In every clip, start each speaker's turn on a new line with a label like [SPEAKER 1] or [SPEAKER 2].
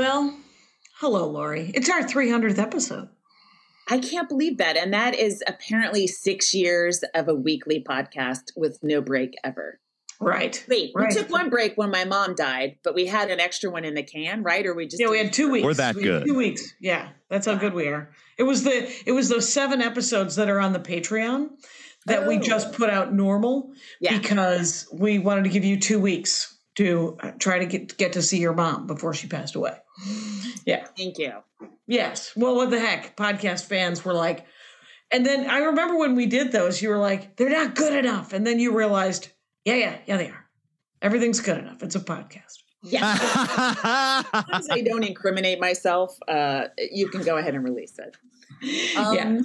[SPEAKER 1] Well, hello, Laurie. It's our 300th episode.
[SPEAKER 2] I can't believe that. And that is apparently six years of a weekly podcast with no break ever.
[SPEAKER 1] Right.
[SPEAKER 2] Wait,
[SPEAKER 1] right.
[SPEAKER 2] we took one break when my mom died, but we had an extra one in the can, right? Or we just
[SPEAKER 1] yeah, we had two weeks.
[SPEAKER 3] We're that
[SPEAKER 1] We
[SPEAKER 3] good.
[SPEAKER 1] Two weeks. Yeah, that's how good we are. It was the it was those seven episodes that are on the Patreon that we
[SPEAKER 2] Oh.
[SPEAKER 1] just put out normal
[SPEAKER 2] Yeah.
[SPEAKER 1] because we wanted to give you two weeks to uh, try to get get to see your mom before she passed away. Yeah.
[SPEAKER 2] Thank you.
[SPEAKER 1] Yes. Well, what the heck? Podcast fans were like, and then I remember when we did those, you were like, they're not good enough. And then you realized, yeah, yeah, yeah, they are. Everything's good enough. It's a podcast.
[SPEAKER 2] Yeah. As long as I don't incriminate myself, uh, you can go ahead and release it. Um,
[SPEAKER 1] Yeah.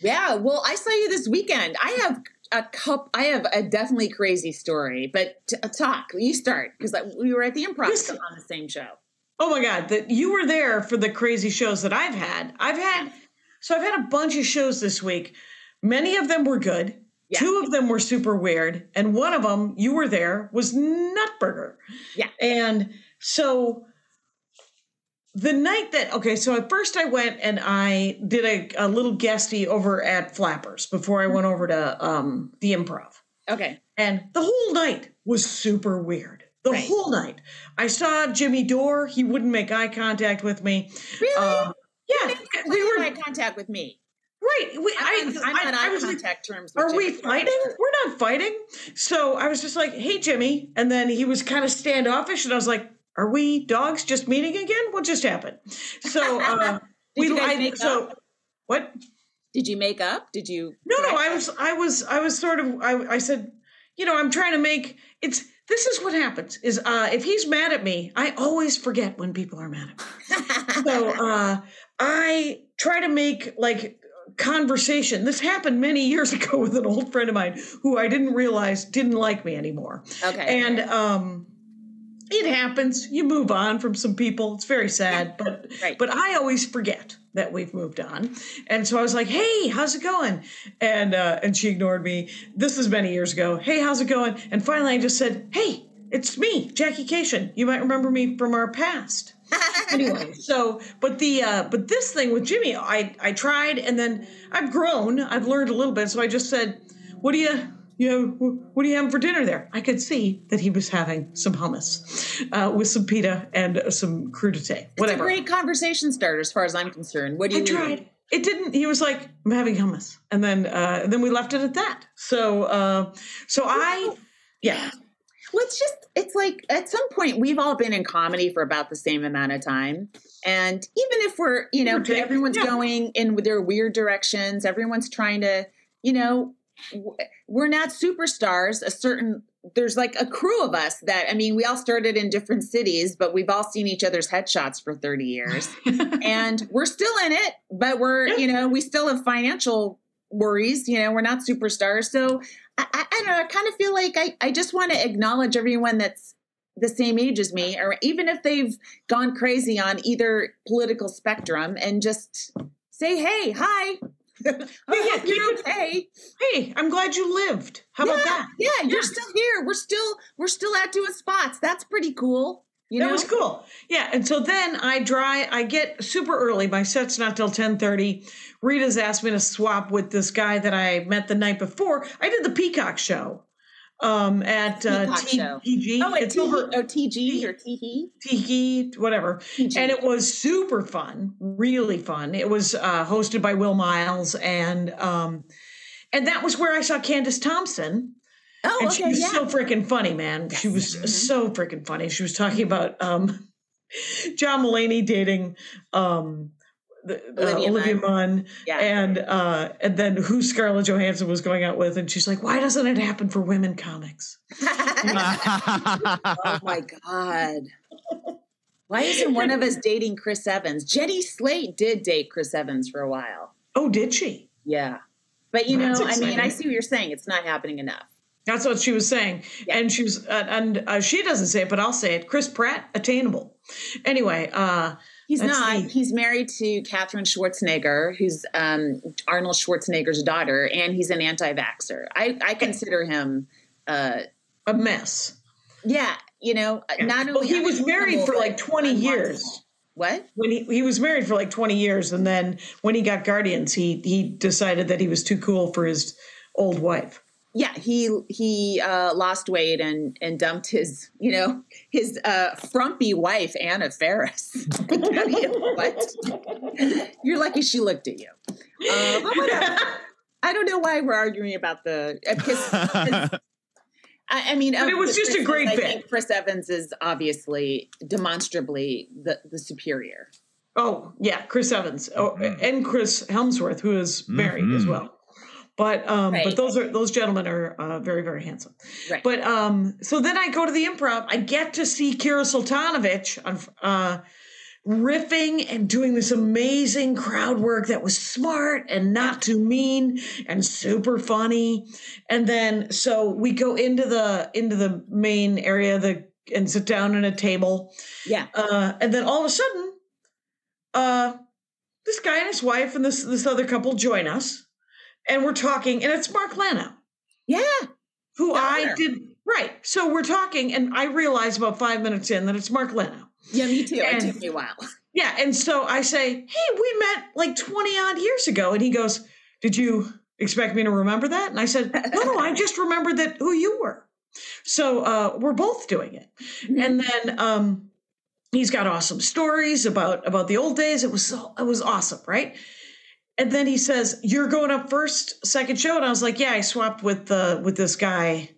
[SPEAKER 2] yeah. Well, I saw you this weekend. I have a cup. I have a definitely crazy story, but t- talk. You start because we were at the improv on the same show.
[SPEAKER 1] Oh my God, that you were there for the crazy shows that I've had. I've had, so I've had a bunch of shows this week. Many of them were good.
[SPEAKER 2] Yeah.
[SPEAKER 1] Two of them were super weird. And one of them, you were there, was Nutburger.
[SPEAKER 2] Yeah.
[SPEAKER 1] And so the night that, okay, so at first I went and I did a, a little guesty over at Flappers before I went over to um, the improv.
[SPEAKER 2] Okay.
[SPEAKER 1] And the whole night was super weird. The
[SPEAKER 2] Right.
[SPEAKER 1] whole night. I saw Jimmy Dore. He wouldn't make eye contact with me.
[SPEAKER 2] Really?
[SPEAKER 1] Um, yeah,
[SPEAKER 2] we
[SPEAKER 1] we
[SPEAKER 2] were in contact with me.
[SPEAKER 1] right. We, I,
[SPEAKER 2] I'm, on- I'm
[SPEAKER 1] I,
[SPEAKER 2] on
[SPEAKER 1] I
[SPEAKER 2] eye
[SPEAKER 1] was like,
[SPEAKER 2] contact terms. With
[SPEAKER 1] are we
[SPEAKER 2] Jimmy.
[SPEAKER 1] fighting? We're not fighting. So I was just like, hey, Jimmy. And then he was kind of standoffish. And I was like, are we dogs just meeting again? What just happened? So uh,
[SPEAKER 2] Did you guys
[SPEAKER 1] I,
[SPEAKER 2] make
[SPEAKER 1] so
[SPEAKER 2] up?
[SPEAKER 1] what?
[SPEAKER 2] Did you make up? Did you?
[SPEAKER 1] No, no, I was, I was, I was sort of, I, I said, you know, I'm trying to make it's. This is what happens: is uh, if he's mad at me, I always forget when people are mad at me. So uh, I try to make like conversation. This happened many years ago with an old friend of mine who I didn't realize didn't like me anymore.
[SPEAKER 2] okay.
[SPEAKER 1] And um, it happens. You move on from some people. It's very sad, but
[SPEAKER 2] Right.
[SPEAKER 1] but I always forget that we've moved on. And so I was like, "Hey, how's it going?" And uh, and she ignored me. This is many years ago. Hey, how's it going? And finally, I just said, "Hey, it's me, Jackie Kashian. You might remember me from our past." anyway, so but the uh, but this thing with Jimmy, I I tried, and then I've grown. I've learned a little bit. So I just said, "What do you?" You know, what are you having for dinner there? I could see that he was having some hummus uh, with some pita and some crudité.
[SPEAKER 2] It's a
[SPEAKER 1] Whatever.
[SPEAKER 2] great conversation starter, as far as I'm concerned. What do you?
[SPEAKER 1] I
[SPEAKER 2] you
[SPEAKER 1] tried. It didn't. He was like, "I'm having hummus," and then uh, and then we left it at that. So uh, so I, yeah,
[SPEAKER 2] Well, it's just, it's like at some point we've all been in comedy for about the same amount of time. And even if we're, you know,
[SPEAKER 1] Give or take,
[SPEAKER 2] everyone's
[SPEAKER 1] yeah.
[SPEAKER 2] going in their weird directions, everyone's trying to, you know, we're not superstars. A certain, there's like a crew of us that, I mean, we all started in different cities, but we've all seen each other's headshots for 30 years. and we're still in it, but we're, you know, we still have financial worries. You know, we're not superstars. So I, I, I don't know. I kind of feel like I, I just want to acknowledge everyone that's the same age as me, or even if they've gone crazy on either political spectrum, and just say, "Hey, hi,
[SPEAKER 1] yeah,
[SPEAKER 2] you're okay."
[SPEAKER 1] hey, I'm glad you lived. How
[SPEAKER 2] yeah,
[SPEAKER 1] about that?
[SPEAKER 2] Yeah, you're still here. We're still we're still out doing spots. That's pretty cool. You
[SPEAKER 1] that
[SPEAKER 2] know,
[SPEAKER 1] was cool. Yeah, and so then I dry. I get super early. My set's not till ten thirty. Rita's asked me to swap with this guy that I met the night before. I did the Peacock show um, at uh,
[SPEAKER 2] Peacock show.
[SPEAKER 1] TG.
[SPEAKER 2] Oh,
[SPEAKER 1] it's
[SPEAKER 2] it's
[SPEAKER 1] over
[SPEAKER 2] oh, TG or TE?
[SPEAKER 1] Tiki, whatever.
[SPEAKER 2] TG.
[SPEAKER 1] And it was super fun, really fun. It was uh, hosted by Will Miles, and um, and that was where I saw Candace Thompson.
[SPEAKER 2] oh,
[SPEAKER 1] and
[SPEAKER 2] okay,
[SPEAKER 1] she was
[SPEAKER 2] yeah.
[SPEAKER 1] so freaking funny, man. She was
[SPEAKER 2] Mhm.
[SPEAKER 1] so freaking funny. She was talking about um, John Mulaney dating um, the, uh,
[SPEAKER 2] Olivia
[SPEAKER 1] Olivia,
[SPEAKER 2] Munn.
[SPEAKER 1] Munn,
[SPEAKER 2] yeah.
[SPEAKER 1] and uh, and then who Scarlett Johansson was going out with, and she's like, "Why doesn't it happen for women comics?"
[SPEAKER 2] oh my god. Why isn't one of us dating Chris Evans? Jenny Slate did date Chris Evans for a while.
[SPEAKER 1] Oh, did she?
[SPEAKER 2] Yeah. But you know,
[SPEAKER 1] That's
[SPEAKER 2] I mean, I see what you're saying. It's not happening enough.
[SPEAKER 1] That's what she was saying,
[SPEAKER 2] Yeah.
[SPEAKER 1] and she was, uh, and uh, she doesn't say it, but I'll say it. Chris Pratt, attainable. Anyway, uh,
[SPEAKER 2] He's not. He's married to Katherine Schwarzenegger, who's um, Arnold Schwarzenegger's daughter, and he's an anti-vaxxer. I, I consider him, uh,
[SPEAKER 1] a mess.
[SPEAKER 2] yeah, you know,
[SPEAKER 1] Yeah.
[SPEAKER 2] not
[SPEAKER 1] well,
[SPEAKER 2] only
[SPEAKER 1] he was married for like twenty years.
[SPEAKER 2] What?
[SPEAKER 1] When he, he was married for like 20 years, and then when he got Guardians, he he decided that he was too cool for his old wife.
[SPEAKER 2] Yeah, he he uh, lost weight and and dumped his you know his uh, frumpy wife Anna Faris. what? You're lucky she looked at you. Uh, but. I don't know why we're arguing about the uh, because. because I, I mean,
[SPEAKER 1] But it was
[SPEAKER 2] the
[SPEAKER 1] just a great
[SPEAKER 2] I
[SPEAKER 1] bit.
[SPEAKER 2] think Chris Evans is obviously demonstrably the the superior.
[SPEAKER 1] Oh yeah, Chris Evans oh, and Chris Hemsworth, who is married as
[SPEAKER 3] Mhm.
[SPEAKER 1] well. But um,
[SPEAKER 2] Right.
[SPEAKER 1] but those are those gentlemen are uh, very very handsome.
[SPEAKER 2] Right.
[SPEAKER 1] But um, so then I go to the improv. I get to see Kira Soltanovich on uh, riffing and doing this amazing crowd work that was smart and not too mean and super funny. And then so we go into the into the main area the and sit down at a table.
[SPEAKER 2] Yeah.
[SPEAKER 1] Uh, and then all of a sudden, uh, this guy and his wife and this this other couple join us, and we're talking, and it's Mark Lonow,
[SPEAKER 2] Yeah.
[SPEAKER 1] who
[SPEAKER 2] The
[SPEAKER 1] I did right. So we're talking, and I realize about five minutes in that it's Mark Lonow.
[SPEAKER 2] Yeah, me too. It took me a while.
[SPEAKER 1] Yeah, and so I say, "Hey, we met like twenty odd years ago," and he goes, "Did you expect me to remember that?" And I said, "No, no, I just remembered that who you were." So uh, we're both doing it, and then um, he's got awesome stories about about the old days. It was so, it was awesome, right? And then he says, "You're going up first, second show," and I was like, "Yeah, I swapped with uh, with this guy."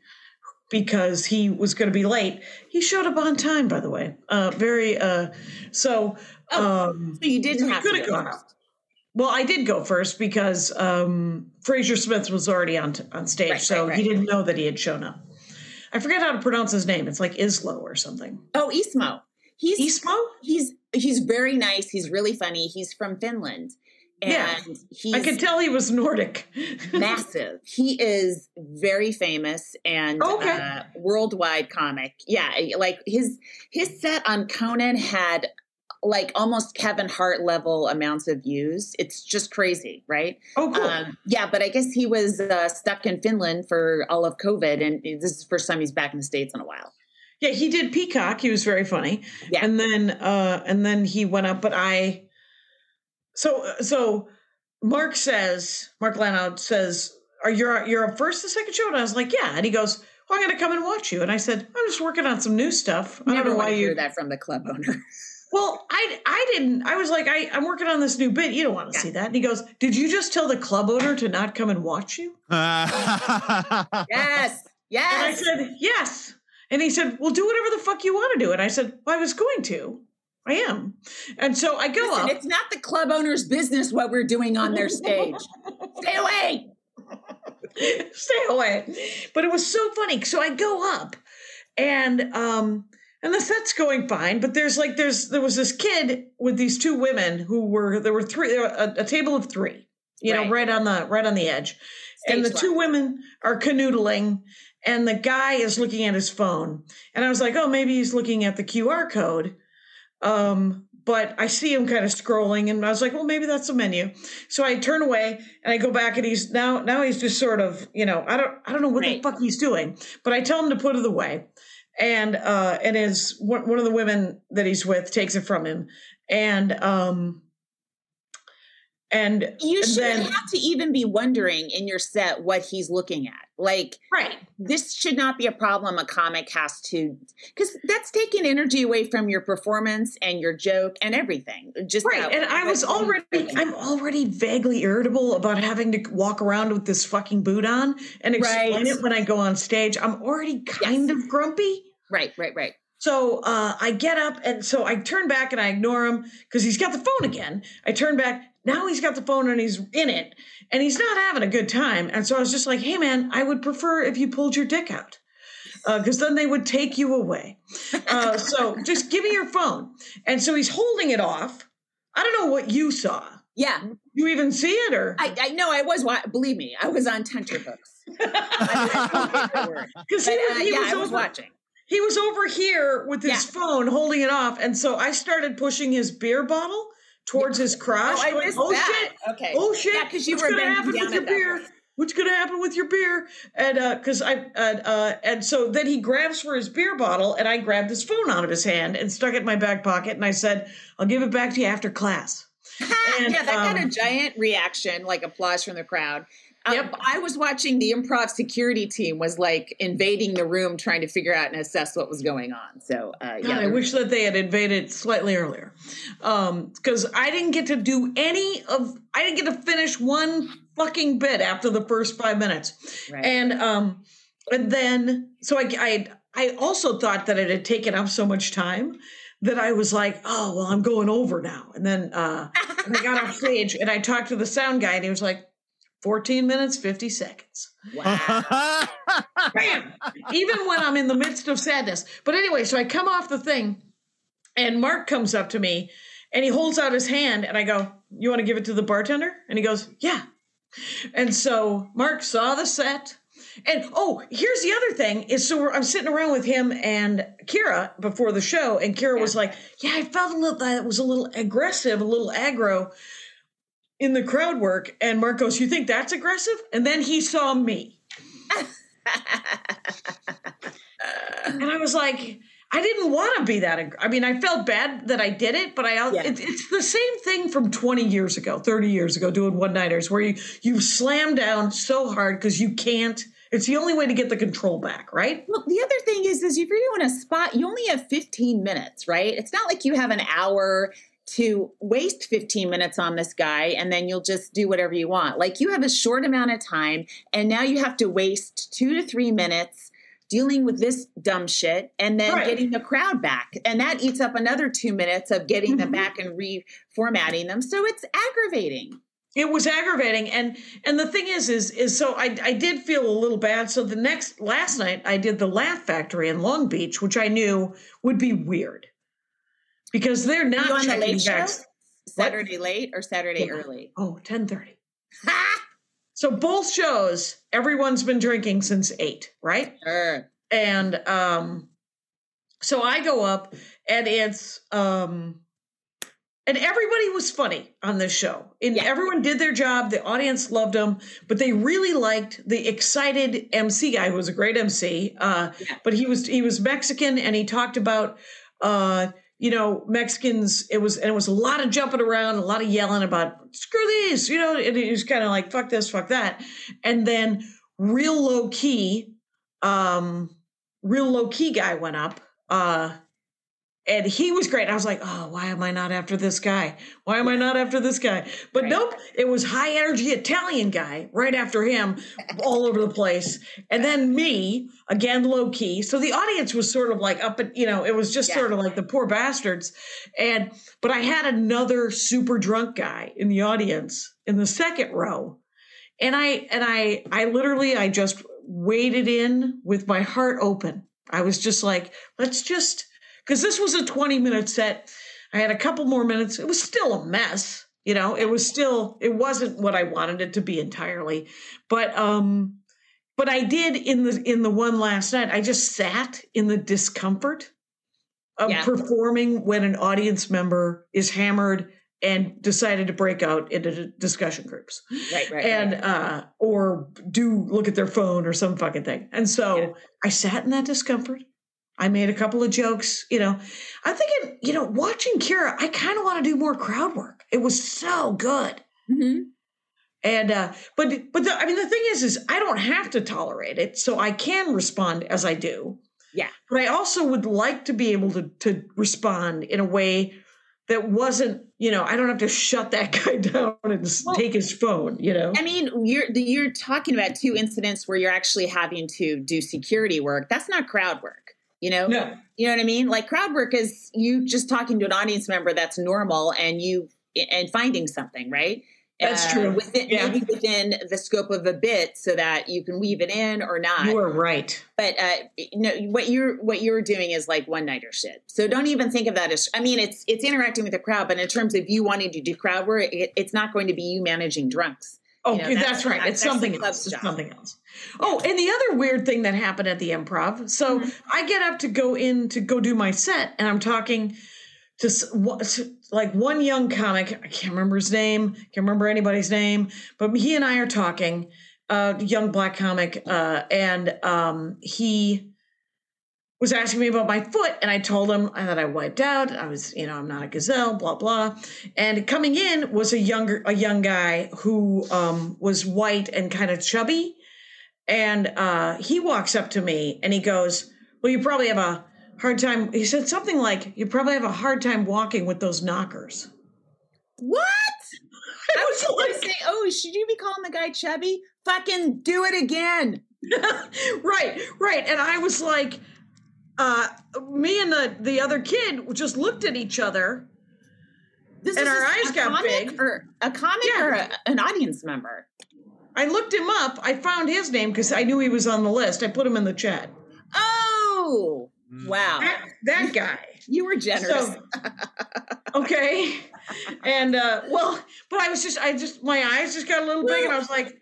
[SPEAKER 1] Because he was going to be late, he showed up on time. By the way, uh, very uh, so.
[SPEAKER 2] Oh,
[SPEAKER 1] um,
[SPEAKER 2] So you didn't have to
[SPEAKER 1] could have
[SPEAKER 2] go
[SPEAKER 1] gone
[SPEAKER 2] first.
[SPEAKER 1] up. Well, I did go first because um, Frazer Smith was already on t- on stage,
[SPEAKER 2] Right,
[SPEAKER 1] so
[SPEAKER 2] right,
[SPEAKER 1] he didn't know that he had shown up. I forget how to pronounce his name. It's like Islo or something.
[SPEAKER 2] Oh, Ismo. He's
[SPEAKER 1] Ismo?
[SPEAKER 2] he's he's very nice. He's really funny. He's from Finland, and
[SPEAKER 1] Yeah.
[SPEAKER 2] he's
[SPEAKER 1] I could tell he was Nordic.
[SPEAKER 2] massive. He is very famous and
[SPEAKER 1] Okay.
[SPEAKER 2] uh, worldwide comic. Yeah, like his his set on Conan had like almost Kevin Hart level amounts of views. It's just crazy, right?
[SPEAKER 1] oh, cool.
[SPEAKER 2] Um, yeah, but I guess he was uh, stuck in Finland for all of COVID, and this is the first time he's back in the states in a while.
[SPEAKER 1] yeah, he did Peacock. He was very funny.
[SPEAKER 2] Yeah.
[SPEAKER 1] and then uh, and then he went up. But I, so uh, so Mark says Mark Lonow says, "Are you you're up first the second show?" And I was like, "Yeah," and he goes. Well, I'm going to come and watch you. And I said, I'm just working on some new stuff. I don't know why you
[SPEAKER 2] hear that from the club owner.
[SPEAKER 1] Well, I I didn't. I was like, I, I'm working on this new bit. You don't want to
[SPEAKER 2] Yeah.
[SPEAKER 1] see that. And he goes, Did you just tell the club owner to not come and watch you?
[SPEAKER 2] yes, yes.
[SPEAKER 1] And I said, Yes. And he said, Well, do whatever the fuck you want to do. And I said, Well, I was going to. I am. And so I go
[SPEAKER 2] Listen,
[SPEAKER 1] up.
[SPEAKER 2] it's not the club owner's business what we're doing on their stage. Stay away.
[SPEAKER 1] Stay away. But it was so funny. So I go up and um and the set's going fine, but there's like there's there was this kid with these two women who were there were three there were a, a table of three, you know,
[SPEAKER 2] Right.
[SPEAKER 1] right on the right on the edge. and the
[SPEAKER 2] Stage
[SPEAKER 1] two women are canoodling and the guy is looking at his phone. And I was like, "Oh, maybe he's looking at the QR code." Um but I see him kind of scrolling and I was like, well, maybe that's a menu. So I turn away and I go back and he's now now he's just sort of, you know, I don't I don't know what
[SPEAKER 2] Right.
[SPEAKER 1] the fuck he's doing. But I tell him to put it away. And uh and his one, one of the women that he's with takes it from him. And um and
[SPEAKER 2] You
[SPEAKER 1] and
[SPEAKER 2] shouldn't
[SPEAKER 1] then-
[SPEAKER 2] have to even be wondering in your set what he's looking at. Like,
[SPEAKER 1] right.
[SPEAKER 2] this should not be a problem a comic has to, because that's taking energy away from your performance and your joke and everything. Just
[SPEAKER 1] Right.
[SPEAKER 2] that-
[SPEAKER 1] And I was already I'm already vaguely irritable about having to walk around with this fucking boot on and explain
[SPEAKER 2] Right.
[SPEAKER 1] it when I go on stage. I'm already kind of grumpy.
[SPEAKER 2] right, right, right.
[SPEAKER 1] So uh, I get up and so I turn back and I ignore him because he's got the phone again. I turn back. Now he's got the phone and he's in it and he's not having a good time. And so I was just like, hey, man, I would prefer if you pulled your dick out because then they would take you away. Uh, so just give me your phone. And so he's holding it off. I don't know what you saw.
[SPEAKER 2] Yeah,
[SPEAKER 1] You even see it or?
[SPEAKER 2] I, I know. I was. Believe me, I was on tenterhooks. Because
[SPEAKER 1] he was,
[SPEAKER 2] uh,
[SPEAKER 1] he
[SPEAKER 2] yeah,
[SPEAKER 1] was
[SPEAKER 2] I was
[SPEAKER 1] over,
[SPEAKER 2] watching.
[SPEAKER 1] he was over here with his
[SPEAKER 2] Yeah.
[SPEAKER 1] phone holding it off. And so I started pushing his beer bottle towards his crotch.
[SPEAKER 2] Oh, I
[SPEAKER 1] going, oh shit.
[SPEAKER 2] Okay.
[SPEAKER 1] Oh shit.
[SPEAKER 2] Yeah, because you
[SPEAKER 1] What's
[SPEAKER 2] were
[SPEAKER 1] gonna happen with your beer?
[SPEAKER 2] point.
[SPEAKER 1] what's going to happen with your beer? And uh, because I uh, uh, and so then he grabs for his beer bottle, and I grabbed his phone out of his hand and stuck it in my back pocket, and I said, "I'll give it back to you after class."
[SPEAKER 2] and, yeah, that um, got a giant reaction, like applause from the crowd. Yep. I was watching the improv security team was like invading the room trying to figure out and assess what was going on. So uh, yeah,
[SPEAKER 1] I wish that they had invaded slightly earlier, because um, I didn't get to do any of. I didn't get to finish one fucking bit after the first five minutes, right. and um, and then so I I I also thought that it had taken up so much time that I was like, oh well, I'm going over now. And then uh, and I got off stage and I talked to the sound guy, and he was like, 14 minutes, 50 seconds. Wow. Bam! Even when I'm in the midst of sadness. But anyway, so I come off the thing and Mark comes up to me and he holds out his hand and I go, You want to give it to the bartender? And he goes, Yeah. And so Mark saw the set. And oh, here's the other thing is so I'm sitting around with him and Kira before the show, and Kira yeah. was like, "Yeah, I felt a little that was a little aggressive, a little aggro." In the crowd work, and Marcos, you think that's aggressive? And then he saw me. and I was like, I didn't want to be that. Ag- I mean, I felt bad that I did it, but I yeah. it, it's the same thing from 20 years ago, 30 years ago, doing one nighters where you you slam down so hard because you can't. It's the only way to get the control back, right?
[SPEAKER 2] Well, the other thing is, is if you're doing a spot, you only have 15 minutes, right? It's not like you have an hour to waste 15 minutes on this guy and then you'll just do whatever you want. Like you have a short amount of time and now you have to waste two to three minutes dealing with this dumb shit and then right. getting the crowd back. And that eats up another two minutes of getting mm-hmm. them back and reformatting them. So it's aggravating.
[SPEAKER 1] It was aggravating. And and the thing is, is is so I I did feel a little bad. So the next last night I did the Laugh Factory in Long Beach, which I knew would be weird because they're not
[SPEAKER 2] on the late show? Saturday what? late or Saturday yeah. early?
[SPEAKER 1] Oh, 1030. so both shows, everyone's been drinking since eight, right?
[SPEAKER 2] Sure.
[SPEAKER 1] And um, so I go up and it's um and everybody was funny on this show. And yeah. everyone did their job. The audience loved them, but they really liked the excited MC guy who was a great MC. Uh, yeah. but he was he was Mexican and he talked about uh you know, Mexicans, it was, and it was a lot of jumping around, a lot of yelling about, screw these, you know, and it was kind of like, fuck this, fuck that. And then real low key, um, real low key guy went up, uh, and he was great. I was like, oh, why am I not after this guy? Why am I not after this guy? But right. nope, it was high energy Italian guy right after him, all over the place. And then me, again, low key. So the audience was sort of like up, at, you know, it was just yeah. sort of like the poor bastards. And, but I had another super drunk guy in the audience in the second row. And I, and I, I literally, I just waded in with my heart open. I was just like, let's just, because this was a 20 minute set. I had a couple more minutes. It was still a mess. You know, it was still, it wasn't what I wanted it to be entirely. But, um, but I did in the in the one last night, I just sat in the discomfort of yeah. performing when an audience member is hammered and decided to break out into discussion groups.
[SPEAKER 2] Right, right.
[SPEAKER 1] And
[SPEAKER 2] right.
[SPEAKER 1] uh or do look at their phone or some fucking thing. And so yeah. I sat in that discomfort. I made a couple of jokes, you know. I'm thinking, you know, watching Kira, I kind of want to do more crowd work. It was so good.
[SPEAKER 2] Mm-hmm.
[SPEAKER 1] And uh, but but the, I mean, the thing is, is I don't have to tolerate it, so I can respond as I do.
[SPEAKER 2] Yeah.
[SPEAKER 1] But I also would like to be able to to respond in a way that wasn't, you know, I don't have to shut that guy down and well, take his phone, you know.
[SPEAKER 2] I mean, you're you're talking about two incidents where you're actually having to do security work. That's not crowd work you know
[SPEAKER 1] no.
[SPEAKER 2] you know what i mean like crowd work is you just talking to an audience member that's normal and you and finding something right
[SPEAKER 1] that's uh, true
[SPEAKER 2] within yeah. maybe within the scope of a bit so that you can weave it in or not
[SPEAKER 1] you are right
[SPEAKER 2] but uh no what you're what you're doing is like one nighter shit so don't even think of that as i mean it's it's interacting with the crowd but in terms of you wanting to do crowd work it, it's not going to be you managing drunks
[SPEAKER 1] Oh, you know, that's, that's, right. It's something else. It's something else. Oh, and the other weird thing that happened at the improv. So mm-hmm. I get up to go in to go do my set, and I'm talking to like one young comic. I can't remember his name. Can't remember anybody's name. But he and I are talking, a young black comic, uh, and um, he was asking me about my foot, and I told him that I wiped out. I was, you know, I'm not a gazelle, blah blah. And coming in was a younger, a young guy who um, was white and kind of chubby, and uh, he walks up to me and he goes, "Well, you probably have a hard time." He said something like, "You probably have a hard time walking with those knockers."
[SPEAKER 2] What? I was like, to say, oh, should you be calling the guy chubby? Fucking do it again.
[SPEAKER 1] right, right. And I was like, uh, me and the the other kid just looked at each other,
[SPEAKER 2] This
[SPEAKER 1] and
[SPEAKER 2] is
[SPEAKER 1] our eyes got
[SPEAKER 2] comic
[SPEAKER 1] big.
[SPEAKER 2] or a comic
[SPEAKER 1] Yeah.
[SPEAKER 2] or a, an audience member.
[SPEAKER 1] I looked him up. I found his name because I knew he was on the list. I put him in the chat.
[SPEAKER 2] Oh, wow.
[SPEAKER 1] That, that guy.
[SPEAKER 2] You were generous.
[SPEAKER 1] So, okay. And uh, well, but I was just, I just, my eyes just got a little big, and I was like,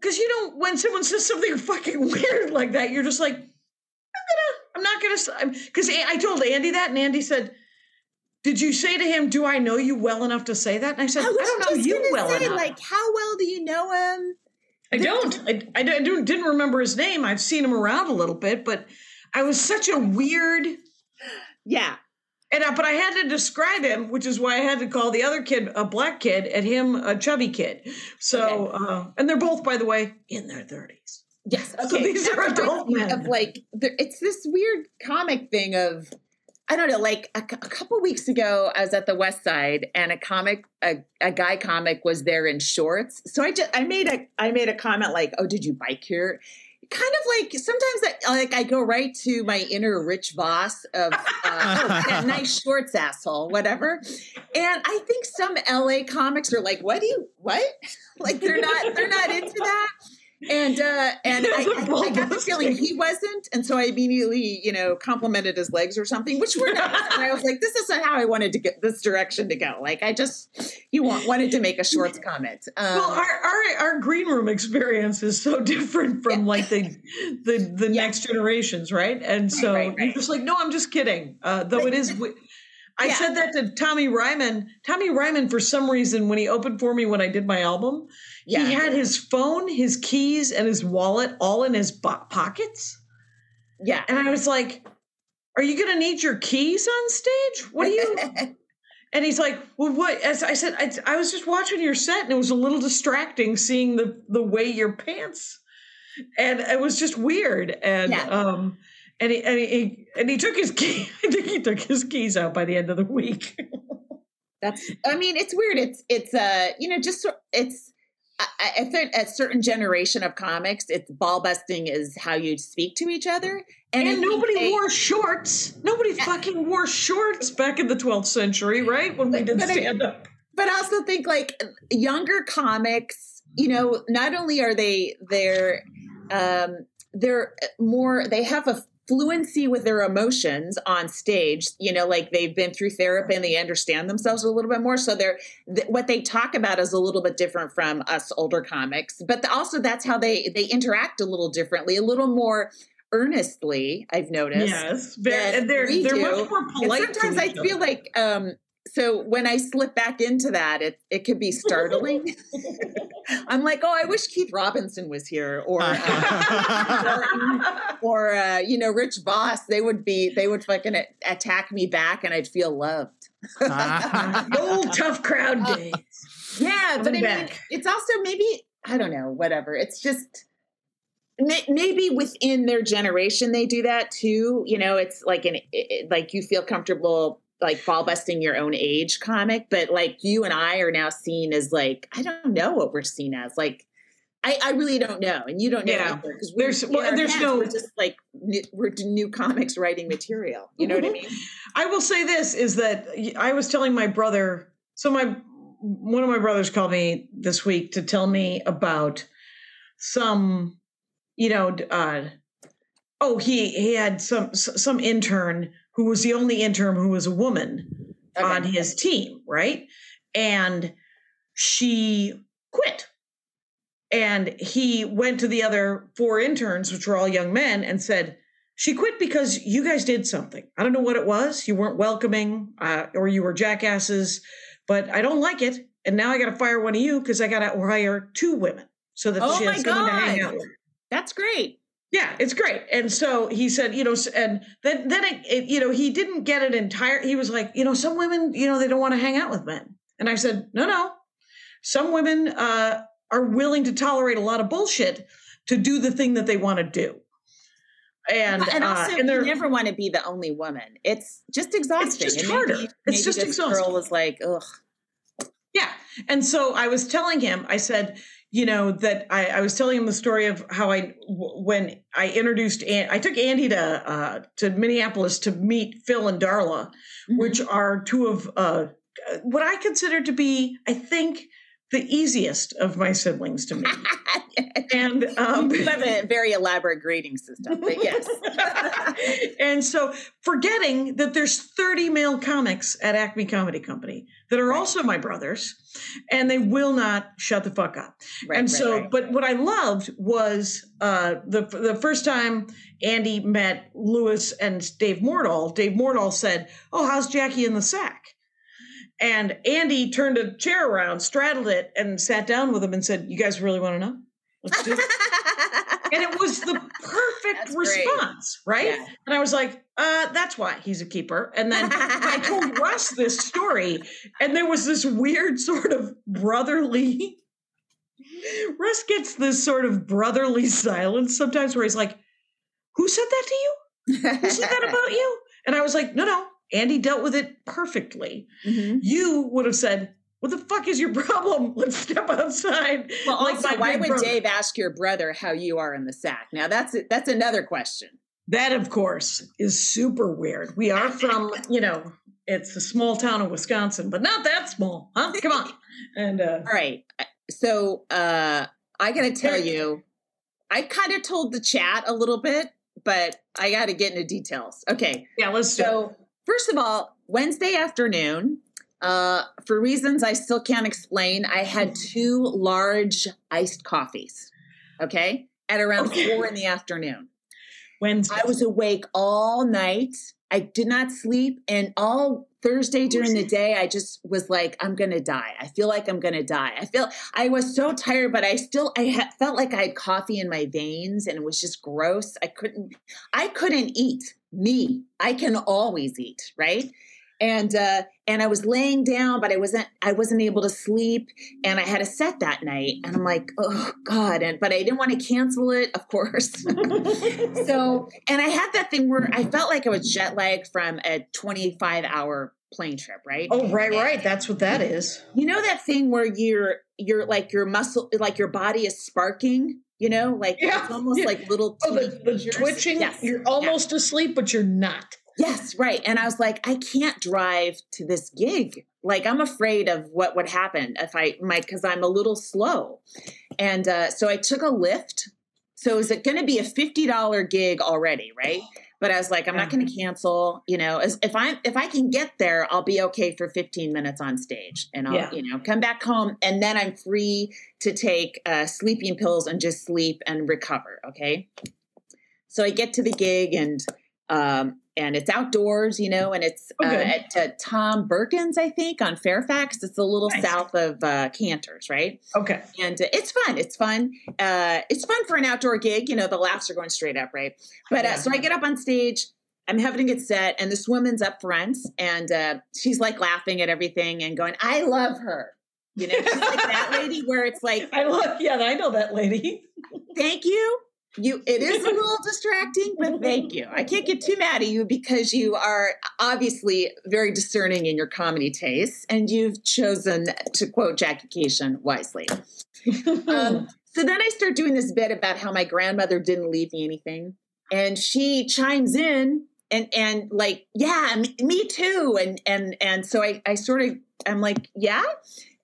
[SPEAKER 1] because you know, when someone says something fucking weird like that, you're just like, I'm gonna, I'm not gonna, because I told Andy that, and Andy said. Did you say to him, "Do I know you well enough to say that?" And I said, "I,
[SPEAKER 2] was
[SPEAKER 1] don't know you well
[SPEAKER 2] say,
[SPEAKER 1] enough."
[SPEAKER 2] Like, how well do you know him?
[SPEAKER 1] I don't. I, I, don't- didn't remember his name. I've seen him around a little bit, but I was such a weird.
[SPEAKER 2] Yeah.
[SPEAKER 1] And I, but I had to describe him, which is why I had to call the other kid a black kid and him a chubby kid. So, uh, and they're both, by the way, in their thirties.
[SPEAKER 2] Yes.
[SPEAKER 1] So
[SPEAKER 2] Okay.
[SPEAKER 1] these
[SPEAKER 2] That
[SPEAKER 1] are adult
[SPEAKER 2] me
[SPEAKER 1] men.
[SPEAKER 2] Of like, it's this weird comic thing of, I don't know, like a, a couple weeks ago, I was at the West Side, and a comic, a, a guy comic, was there in shorts. So I just, I made a, I made a comment like, "Oh, did you bike here?" Kind of like sometimes that, like I go right to my inner Rich Voss of uh, oh, nice shorts asshole, whatever. And I think some LA comics are like, "What do you what?" Like they're not, they're not into that. And uh, and I, I, I got the feeling he wasn't, and so I immediately, you know, complimented his legs or something, which were nice. and I was like, "This isn't how I wanted to get this direction to go." Like I just, you want wanted to make a shorts comment. Um,
[SPEAKER 1] Well, our, our our green room experience is so different from like the the the
[SPEAKER 2] Yeah.
[SPEAKER 1] next generations, right? And so
[SPEAKER 2] right,
[SPEAKER 1] you're just like, no, I'm just kidding. Uh, though it is. wi- I
[SPEAKER 2] Yeah.
[SPEAKER 1] said that to Tommy Ryman. Tommy Ryman, for some reason, when he opened for me when I did my album,
[SPEAKER 2] yeah,
[SPEAKER 1] he had his phone, his keys, and his wallet all in his bo- pockets.
[SPEAKER 2] yeah.
[SPEAKER 1] And I was like, "Are you going to need your keys on stage? What are you?" And he's like, "Well, what?" As I said, I, I was just watching your set, and it was a little distracting seeing the the way your pants, and it was just weird. And
[SPEAKER 2] Yeah.
[SPEAKER 1] um, and he and he and he took his key. I think he took his keys out by the end of the week.
[SPEAKER 2] That's. I mean, it's weird. It's it's uh you know just it's. I, think a certain generation of comics, it's ball busting is how you speak to each other,
[SPEAKER 1] And,
[SPEAKER 2] think
[SPEAKER 1] nobody
[SPEAKER 2] they-
[SPEAKER 1] wore shorts. Nobody fucking wore shorts back in the 12th century, right? When we did
[SPEAKER 2] but I-
[SPEAKER 1] stand up.
[SPEAKER 2] but I also think like younger comics, you know, not only are they they're um they're more they have a fluency with their emotions on stage you know like they've been through therapy and they understand themselves a little bit more so they're th- what they talk about is a little bit different from us older comics but also that's how they they interact a little differently a little more earnestly i've noticed
[SPEAKER 1] Yes, and they're they're much more
[SPEAKER 2] and
[SPEAKER 1] polite. to
[SPEAKER 2] sometimes I feel
[SPEAKER 1] other.
[SPEAKER 2] like um so when I slip back into that, it it could be startling. I'm like, oh, I wish Keith Robinson was here, or uh, or uh, you know, Rich Voss. They would be they would fucking attack me back, and I'd feel loved.
[SPEAKER 1] the old tough crowd days.
[SPEAKER 2] Yeah, but I mean, it's also maybe I don't know, whatever. It's just maybe within their generation they do that too. You know, it's like an it- like you feel comfortable like ball busting your own age comic, but like you and I are now seen as like I don't know what we're seen as like. I, I really don't know, and you don't know
[SPEAKER 1] Yeah.
[SPEAKER 2] because
[SPEAKER 1] There's- well, and there's no-
[SPEAKER 2] we're just like new, we're new comics writing material. You know what I mean?
[SPEAKER 1] I will say this is that I was telling my brother. So my one of my brothers called me this week to tell me about some, you know, uh, oh he he had some some intern who was the only intern who was a woman
[SPEAKER 2] Okay.
[SPEAKER 1] on his team, right? And she quit. And he went to the other four interns, which were all young men, and said, She quit because you guys did something. I don't know what it was. You weren't welcoming, uh, or you were jackasses, but I don't like it. And now I got to fire one of you because I got to hire two women. so that
[SPEAKER 2] Oh
[SPEAKER 1] she has someone to hang out with.
[SPEAKER 2] That's great.
[SPEAKER 1] Yeah, it's great. And so he said, you know, and then then it, it, you know, he didn't get it entire. He was like, you know, some women, you know, they don't want to hang out with men. And I said, no, no. Some women uh, are willing to tolerate a lot of bullshit to do the thing that they want to do. And
[SPEAKER 2] and
[SPEAKER 1] uh,
[SPEAKER 2] also,
[SPEAKER 1] and
[SPEAKER 2] you never want to be the only woman. It's just exhausting.
[SPEAKER 1] It's just
[SPEAKER 2] and
[SPEAKER 1] harder.
[SPEAKER 2] Maybe,
[SPEAKER 1] It's
[SPEAKER 2] maybe
[SPEAKER 1] just
[SPEAKER 2] this
[SPEAKER 1] exhausting.
[SPEAKER 2] girl was like, ugh.
[SPEAKER 1] Yeah. And so I was telling him, I said, you know, that I, I was telling him the story of how I when I introduced, I took Andy to, uh, to Minneapolis to meet Phil and Darla,
[SPEAKER 2] Mm-hmm.
[SPEAKER 1] which are two of, uh, what I consider to be, I think, the easiest of my siblings to meet. and, um,
[SPEAKER 2] you have a very elaborate grading system, but yes.
[SPEAKER 1] and so forgetting that there's 30 male comics at Acme Comedy Company that are
[SPEAKER 2] Right.
[SPEAKER 1] also my brothers and they will not shut the fuck up.
[SPEAKER 2] Right,
[SPEAKER 1] and
[SPEAKER 2] right,
[SPEAKER 1] so but what I loved was uh the the first time Andy met Lewis and Dave Mordal, Dave Mordal said, "Oh, how's Jackie in the sack?" And Andy turned a chair around, straddled it, and sat down with him and said, "You guys really want to know? Let's do it." and it was the perfect
[SPEAKER 2] That's great.
[SPEAKER 1] response, right?
[SPEAKER 2] Yeah.
[SPEAKER 1] And I was like, uh, that's why he's a keeper. And then I told Russ this story, and there was this weird sort of brotherly. Russ gets this sort of brotherly silence sometimes where he's like, Who said that to you? Who said that about you? And I was like, No, no. Andy dealt with it perfectly.
[SPEAKER 2] Mhm.
[SPEAKER 1] You would have said, What the fuck is your problem? Let's step outside.
[SPEAKER 2] Well,
[SPEAKER 1] Like
[SPEAKER 2] also,
[SPEAKER 1] my
[SPEAKER 2] why would
[SPEAKER 1] brother.
[SPEAKER 2] Dave ask your brother how you are in the sack? Now that's that's another question.
[SPEAKER 1] That, of course, is super weird. We are from, you know, it's a small town in Wisconsin, but not that small, huh? Come on. And uh,
[SPEAKER 2] All right, so uh, I got to tell you, I kind of told the chat a little bit, but I got to get into details. Okay,
[SPEAKER 1] yeah, let's do it.
[SPEAKER 2] So, first of all, Wednesday afternoon, uh, for reasons I still can't explain, I had two large iced coffees. Okay. At around
[SPEAKER 1] Okay.
[SPEAKER 2] four in the afternoon.
[SPEAKER 1] Wednesday.
[SPEAKER 2] I was awake all night. I did not sleep. And all Thursday during the day, I just was like, I'm going to die. I feel like I'm going to die. I feel I was so tired, but I still, I ha- felt like I had coffee in my veins and it was just gross. I couldn't, I couldn't eat. Me, I can always eat, right? And uh, and I was laying down, but I wasn't I wasn't able to sleep, and I had a set that night, and I'm like, oh God, and but I didn't want to cancel it, of course. so and I had that thing where I felt like I was jet lagged from a 25 hour plane trip, right?
[SPEAKER 1] oh, right, right. That's what that is.
[SPEAKER 2] You know that thing where you're you're like your muscle like your body is sparking, you know, like
[SPEAKER 1] Yeah,
[SPEAKER 2] it's almost
[SPEAKER 1] yeah.
[SPEAKER 2] like little
[SPEAKER 1] Oh, the, the twitching.
[SPEAKER 2] Yes.
[SPEAKER 1] You're almost asleep, but you're not.
[SPEAKER 2] Yes, right. And I was like, I can't drive to this gig. Like, I'm afraid of what would happen if I might, because I'm a little slow. And uh, so I took a Lyft. So is it going to be a fifty dollar gig already, right? But I was like, I'm not going to cancel. You know, as, if I if I can get there, I'll be okay for 15 minutes on stage, and I'll
[SPEAKER 1] Yeah.
[SPEAKER 2] you know come back home, and then I'm free to take uh, sleeping pills and just sleep and recover. Okay. So I get to the gig and um, and it's outdoors, you know, and it's uh, at uh, Tom Bergins, I think, on Fairfax. It's a little
[SPEAKER 1] Nice.
[SPEAKER 2] south of uh, Canter's, right?
[SPEAKER 1] Okay.
[SPEAKER 2] And uh, it's fun. It's fun. Uh, it's fun for an outdoor gig. You know, the laughs are going straight up, right? But uh,
[SPEAKER 1] Yeah.
[SPEAKER 2] so I get up on stage. I'm having a good set, and this woman's up front, and uh, she's like laughing at everything and going, "I love her." You know, she's like that lady where it's like,
[SPEAKER 1] I love. Yeah, I know that lady.
[SPEAKER 2] thank you. You it is a little distracting, but thank you. I can't get too mad at you because you are obviously very discerning in your comedy tastes and you've chosen to quote Jackie Kashian wisely. Um, so then I start doing this bit about how my grandmother didn't leave me anything. And she chimes in and and like, yeah, me, me too. And and and so I, I sort of I'm like, yeah.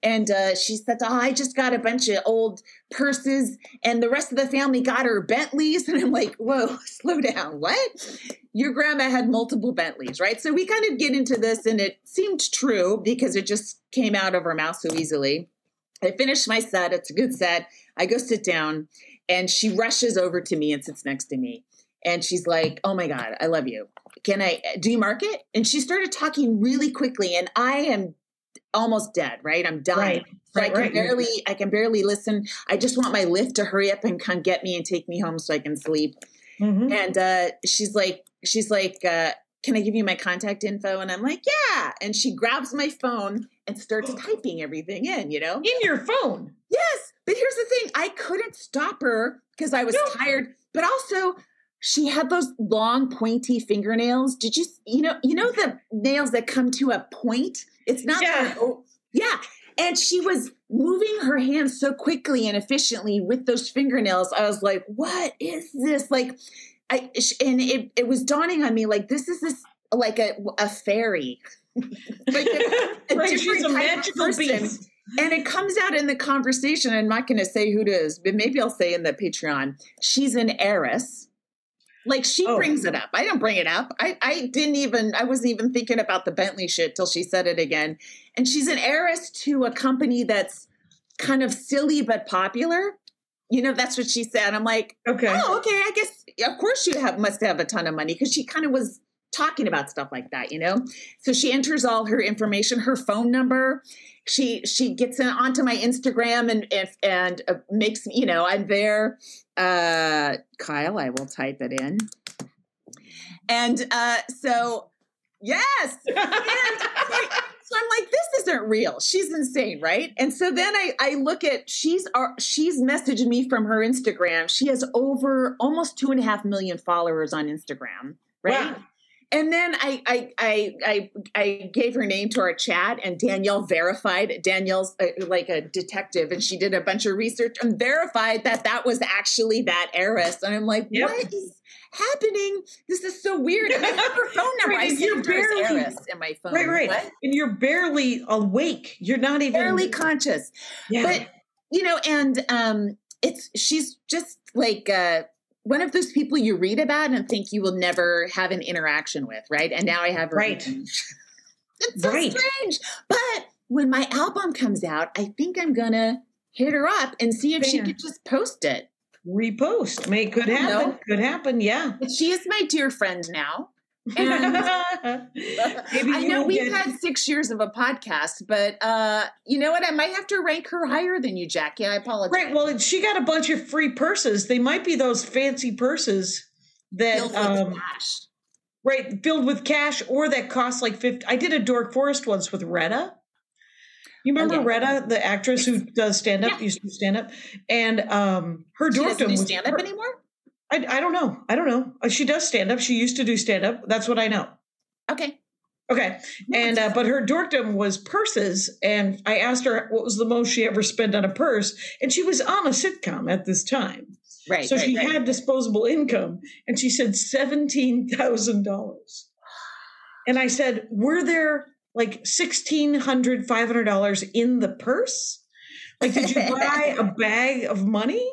[SPEAKER 2] And uh, she said, Oh, I just got a bunch of old purses, and the rest of the family got her Bentleys. And I'm like, Whoa, slow down. What? Your grandma had multiple Bentleys, right? So we kind of get into this, and it seemed true because it just came out of her mouth so easily. I finished my set. It's a good set. I go sit down, and she rushes over to me and sits next to me. And she's like, Oh my God, I love you. Can I, do you mark it? And she started talking really quickly, and I am almost dead, right? I'm dying.
[SPEAKER 1] Right.
[SPEAKER 2] So I can
[SPEAKER 1] right.
[SPEAKER 2] barely I can barely listen. I just want my Lyft to hurry up and come get me and take me home so I can sleep.
[SPEAKER 1] Mhm.
[SPEAKER 2] And uh, she's like, she's like, uh, can I give you my contact info? And I'm like, yeah. And she grabs my phone and starts typing everything in, you know?
[SPEAKER 1] In your phone.
[SPEAKER 2] Yes. But here's the thing I couldn't stop her because I was
[SPEAKER 1] No.
[SPEAKER 2] tired, but also she had those long pointy fingernails. Did you you know you know the nails that come to a point? It's not
[SPEAKER 1] Yeah.
[SPEAKER 2] the- oh, yeah. And she was moving her hands so quickly and efficiently with those fingernails. I was like, "What is this?" Like I and it it was dawning on me like this is this like a a fairy. like a, a
[SPEAKER 1] right,
[SPEAKER 2] different
[SPEAKER 1] a
[SPEAKER 2] type of
[SPEAKER 1] magical
[SPEAKER 2] person.
[SPEAKER 1] beast.
[SPEAKER 2] And it comes out in the conversation. I'm not going to say who it is, but maybe I'll say in the Patreon. She's an heiress. Like she
[SPEAKER 1] Oh.
[SPEAKER 2] brings it up. I don't bring it up. I, I didn't even, I wasn't even thinking about the Bentley shit till she said it again. And she's an heiress to a company that's kind of silly but popular. You know, that's what she said. I'm like,
[SPEAKER 1] Okay.
[SPEAKER 2] oh, okay. I guess, of course, you have must have a ton of money because she kind of was talking about stuff like that, you know. So she enters all her information, her phone number. She she gets in, onto my Instagram and if and uh, makes you know, I'm there. Uh, Kyle, I will type it in. And uh, so, yes. And so I'm like, this isn't real. She's insane, right? And so then I, I look at she's uh, she's messaged me from her Instagram. She has over almost two and a half million followers on Instagram, right?
[SPEAKER 1] Wow.
[SPEAKER 2] And then I, I I I I gave her name to our chat, and Danielle verified. Danielle's uh like a detective, and she did a bunch of research and verified that that was actually that heiress. And I'm like,
[SPEAKER 1] Yep.
[SPEAKER 2] what is happening? This is so weird. I have her phone number.
[SPEAKER 1] Right,
[SPEAKER 2] I
[SPEAKER 1] you're
[SPEAKER 2] saved her as
[SPEAKER 1] barely-
[SPEAKER 2] heiress in my phone.
[SPEAKER 1] Right, right.
[SPEAKER 2] What?
[SPEAKER 1] And you're barely awake. You're not even
[SPEAKER 2] Barely conscious.
[SPEAKER 1] Yeah.
[SPEAKER 2] But you know, and um, it's she's just like uh, one of those people you read about and think you will never have an interaction with, right? And now I have her.
[SPEAKER 1] Right.
[SPEAKER 2] it's so
[SPEAKER 1] Right.
[SPEAKER 2] strange. But when my album comes out, I think I'm gonna hit her up and see if she could just post it.
[SPEAKER 1] repost. May could happen.
[SPEAKER 2] know.
[SPEAKER 1] Could happen. Yeah.
[SPEAKER 2] She is my dear friend now. And I know we've had six years of a podcast, but uh, you know what? I might have to rank her higher than you, Jackie. I apologize.
[SPEAKER 1] Right. Well, she got a bunch of free purses. They might be those fancy purses that
[SPEAKER 2] Filled with
[SPEAKER 1] um
[SPEAKER 2] cash.
[SPEAKER 1] right filled with cash or that cost like 50 I did a Dork Forest once with Retta. You remember
[SPEAKER 2] Oh, yeah.
[SPEAKER 1] Retta, the actress who does stand up,
[SPEAKER 2] Yeah.
[SPEAKER 1] used to stand up, and um her dorkdom was
[SPEAKER 2] stand up anymore.
[SPEAKER 1] I, I don't know. I don't know. Uh, She does stand up. She used to do stand up. That's what I know.
[SPEAKER 2] Okay.
[SPEAKER 1] Okay. And uh, but her dorkdom was purses, and I asked her what was the most she ever spent on a purse, and she was on a sitcom at this time,
[SPEAKER 2] right.
[SPEAKER 1] so
[SPEAKER 2] right,
[SPEAKER 1] she
[SPEAKER 2] right.
[SPEAKER 1] had disposable income, and she said seventeen thousand dollars. And I said, were there like sixteen hundred, five hundred dollars in the purse? Like, did you buy a bag of money?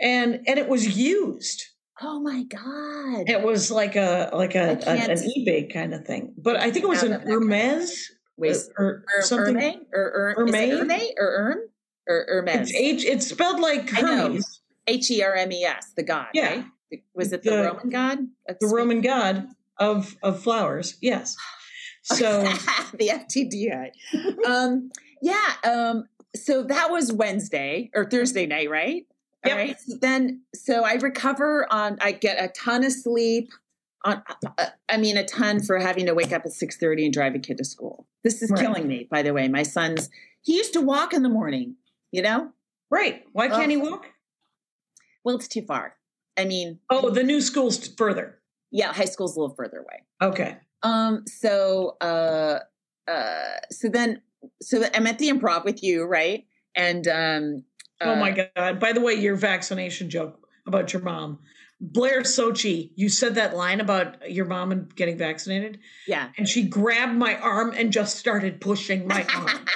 [SPEAKER 1] And and it was used.
[SPEAKER 2] Oh my god.
[SPEAKER 1] It was like a like a,
[SPEAKER 2] can't-
[SPEAKER 1] an eBay kind of thing, but I think it was an
[SPEAKER 2] that kind of-
[SPEAKER 1] Hermes
[SPEAKER 2] Wait.
[SPEAKER 1] or,
[SPEAKER 2] Er,
[SPEAKER 1] something.
[SPEAKER 2] Hermes or er, is it
[SPEAKER 1] Hermes?
[SPEAKER 2] Hermes or Erm or Hermes?
[SPEAKER 1] It's H. It's spelled like Hermes,
[SPEAKER 2] H E R M E S, the god.
[SPEAKER 1] Yeah.
[SPEAKER 2] Right? Was it the,
[SPEAKER 1] The-
[SPEAKER 2] Roman god? Of
[SPEAKER 1] the Roman god of of flowers. Yes. So
[SPEAKER 2] the FTDI. um, yeah. Um, so that was Wednesday or Thursday night, right?
[SPEAKER 1] Yep.
[SPEAKER 2] right. So then, so I recover on. I get a ton of sleep. On, uh, I mean, a ton for having to wake up at six thirty and drive a kid to school. This is
[SPEAKER 1] Right.
[SPEAKER 2] killing me. By the way, my son's he used to walk in the morning. You know,
[SPEAKER 1] right, why can't he walk?
[SPEAKER 2] well, it's too far. I mean,
[SPEAKER 1] Oh, the new school's further.
[SPEAKER 2] yeah, high school's a little further away.
[SPEAKER 1] Okay.
[SPEAKER 2] Um. So, uh, uh. So then, so I'm at the improv with you, right? And um.
[SPEAKER 1] Oh my
[SPEAKER 2] uh,
[SPEAKER 1] god! By the way, your vaccination joke about your mom, Blair Socci. You said that line about your mom and getting vaccinated,
[SPEAKER 2] Yeah.
[SPEAKER 1] and she grabbed my arm and just started pushing my arm.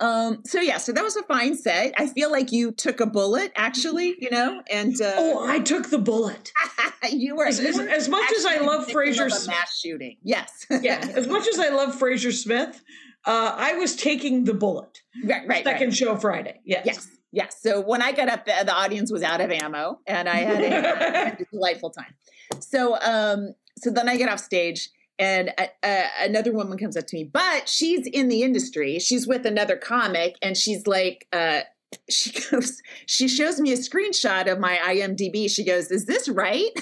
[SPEAKER 2] um. So yeah. So that was a fine set. I feel like you took a bullet, actually. You know, and uh,
[SPEAKER 1] oh, I took the bullet.
[SPEAKER 2] you were
[SPEAKER 1] As,
[SPEAKER 2] you
[SPEAKER 1] as,
[SPEAKER 2] were
[SPEAKER 1] as much as I love Frazer,
[SPEAKER 2] of a
[SPEAKER 1] S-
[SPEAKER 2] mass shooting. Yes.
[SPEAKER 1] yeah, as much as I love Frazer Smith, uh, I was taking the bullet.
[SPEAKER 2] right. Right.
[SPEAKER 1] Second
[SPEAKER 2] right.
[SPEAKER 1] show Friday. Yes.
[SPEAKER 2] Yes. Yes. So when I got up, the, the audience was out of ammo, and I had a, a delightful time. So, um, so then I get off stage, and uh, uh, another woman comes up to me, but she's in the industry. She's with another comic, and she's like, uh, she goes, she shows me a screenshot of my IMDb. She goes, "Is this right?"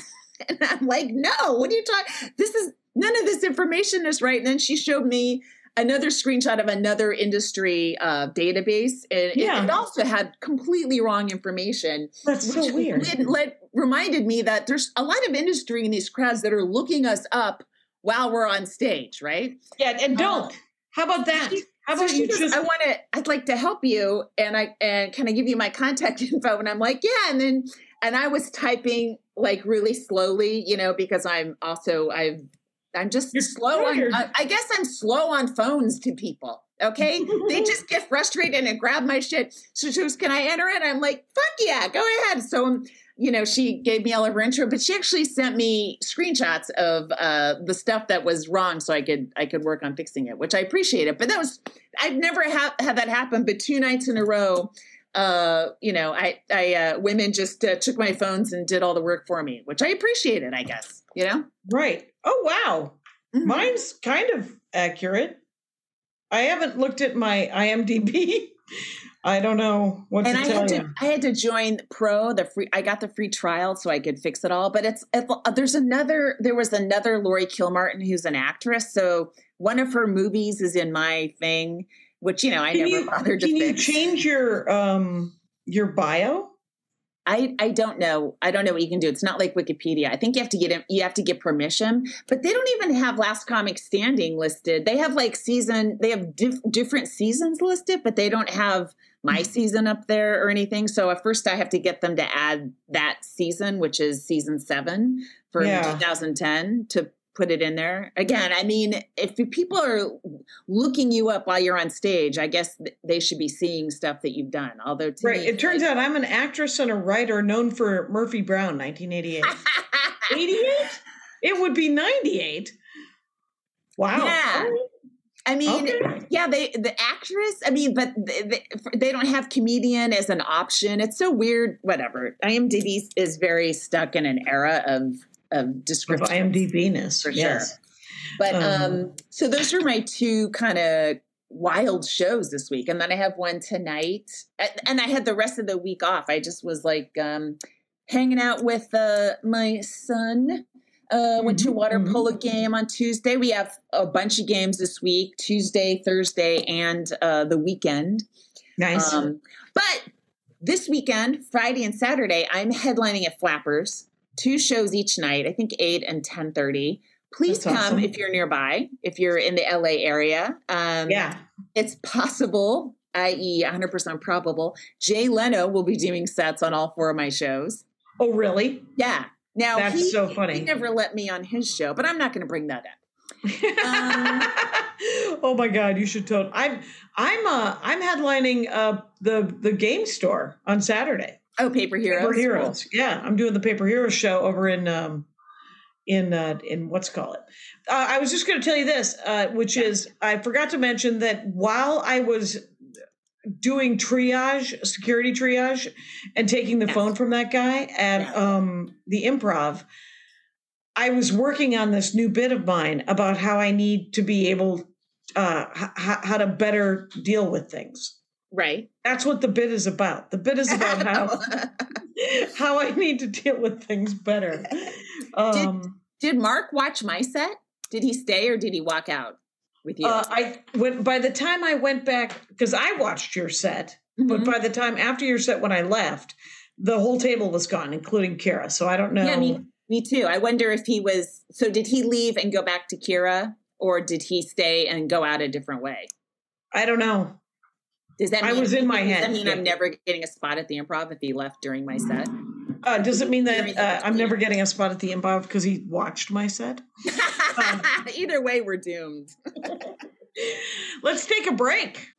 [SPEAKER 2] And I'm like, "No. What are you talking? This is none of this information is right." And then she showed me another screenshot of another industry uh, database, and
[SPEAKER 1] Yeah.
[SPEAKER 2] it, it also had completely wrong information.
[SPEAKER 1] That's so weird.
[SPEAKER 2] led- reminded me that there's a lot of industry in these crowds that are looking us up while we're on stage, right?
[SPEAKER 1] Yeah, and don't.
[SPEAKER 2] Uh,
[SPEAKER 1] How about that? How about
[SPEAKER 2] she
[SPEAKER 1] you
[SPEAKER 2] goes,
[SPEAKER 1] just
[SPEAKER 2] I want to. I'd like to help you, and I and can I give you my contact info? And I'm like, yeah. And then and I was typing like really slowly, you know, because I'm also I've I'm just
[SPEAKER 1] You're
[SPEAKER 2] slow on. I, guess I'm slow on phones to people. Okay, they just get frustrated and grab my shit. So she goes, "Can I enter it?" I'm like, "Fuck yeah, go ahead." So um, you know, she gave me all of her intro, but she actually sent me screenshots of uh, the stuff that was wrong, so I could I could work on fixing it, which I appreciated. But that was I've never ha- had that happen, but two nights in a row, uh, you know, I I uh, women just uh, took my phones and did all the work for me, which I appreciated. I guess you know.
[SPEAKER 1] right. Oh wow.
[SPEAKER 2] Mhm.
[SPEAKER 1] Mine's kind of accurate. I haven't looked at my IMDb. I don't know what
[SPEAKER 2] and
[SPEAKER 1] to
[SPEAKER 2] I
[SPEAKER 1] tell
[SPEAKER 2] had
[SPEAKER 1] you.
[SPEAKER 2] to I had to join Pro the free I got the free trial so I could fix it all. But it's, it's uh, there's another there was another Lori Kilmartin who's an actress, so one of her movies is in my thing, which you know I
[SPEAKER 1] Can
[SPEAKER 2] never
[SPEAKER 1] you,
[SPEAKER 2] bothered to
[SPEAKER 1] can you change your um your bio?
[SPEAKER 2] I I don't know. I don't know what you can do. It's not like Wikipedia. I think you have to get you have to get permission, but they don't even have Last Comic Standing listed. They have like season. They have diff, different seasons listed, but they don't have my
[SPEAKER 1] Mm-hmm.
[SPEAKER 2] season up there or anything. So at first, I have to get them to add that season, which is season seven for
[SPEAKER 1] Yeah.
[SPEAKER 2] 2010, to put it in there. Again, I mean, if people are looking you up while you're on stage, I guess they should be seeing stuff that you've done. Although, to
[SPEAKER 1] Right.
[SPEAKER 2] me,
[SPEAKER 1] It turns
[SPEAKER 2] like-
[SPEAKER 1] out I'm an actress and a writer known for Murphy Brown, 1988. 88? It would be 98. Wow.
[SPEAKER 2] Yeah. I mean,
[SPEAKER 1] Okay.
[SPEAKER 2] yeah, they the actress. I mean, but they, they, they don't have comedian as an option. It's so weird. Whatever. IMDb is very stuck in an era of of
[SPEAKER 1] Of
[SPEAKER 2] description.
[SPEAKER 1] IMDb-ness.
[SPEAKER 2] For
[SPEAKER 1] yes.
[SPEAKER 2] sure. But
[SPEAKER 1] Um,
[SPEAKER 2] um, so those are my two kind of wild shows this week, and then I have one tonight, and I had the rest of the week off. I just was like um, hanging out with uh, my son. Uh, went to
[SPEAKER 1] Mhm,
[SPEAKER 2] water
[SPEAKER 1] mhm.
[SPEAKER 2] polo game on Tuesday. We have a bunch of games this week: Tuesday, Thursday, and uh, the weekend.
[SPEAKER 1] Nice.
[SPEAKER 2] Um, but this weekend, Friday and Saturday, I'm headlining at Flappers, two shows each night. I think eight and ten thirty. Please
[SPEAKER 1] That's
[SPEAKER 2] come
[SPEAKER 1] awesome.
[SPEAKER 2] if you're nearby. If you're in the LA area, um,
[SPEAKER 1] yeah.
[SPEAKER 2] it's possible, i.e., 100 percent probable. Jay Leno will be doing sets on all four of my shows.
[SPEAKER 1] Oh, really?
[SPEAKER 2] Yeah. Now
[SPEAKER 1] That's
[SPEAKER 2] he,
[SPEAKER 1] so funny.
[SPEAKER 2] He never let me on his show, but I'm not going to bring that up.
[SPEAKER 1] oh my god, you should totally. I'm I'm uh I'm headlining uh the the game store on Saturday.
[SPEAKER 2] Oh, Paper Heroes.
[SPEAKER 1] Paper Heroes. Yeah, I'm doing the Paper Heroes show over in um in uh in what's call it. Uh, I was just going to tell you this, uh, which is I forgot to mention that while I was doing triage, security triage, and taking the
[SPEAKER 2] Yes.
[SPEAKER 1] phone from that guy at
[SPEAKER 2] Yeah.
[SPEAKER 1] um the improv. I was working on this new bit of mine about how I need to be able, uh, h- how to better deal with things.
[SPEAKER 2] Right.
[SPEAKER 1] That's what the bit is about. The bit is about how how I need to deal with things better. Um,
[SPEAKER 2] Did Mark watch my set? Did he stay or did he walk out with you?
[SPEAKER 1] uh, I when by the time I went back because I watched your set, but
[SPEAKER 2] Mhm.
[SPEAKER 1] by the time after your set when I left, the whole table was gone, including Kira. So I don't know.
[SPEAKER 2] Yeah, me, me too. I wonder if he was. So did he leave and go back to Kira, or did he stay and go out a different way?
[SPEAKER 1] I don't know.
[SPEAKER 2] Does that
[SPEAKER 1] I was in my
[SPEAKER 2] does
[SPEAKER 1] head,
[SPEAKER 2] that mean
[SPEAKER 1] yeah.
[SPEAKER 2] I'm never getting a spot at the improv if he left during my set?
[SPEAKER 1] Uh, does it mean that uh, I'm never getting a spot at the improv because he watched my set? Um,
[SPEAKER 2] Either way, we're doomed.
[SPEAKER 1] Let's take a break.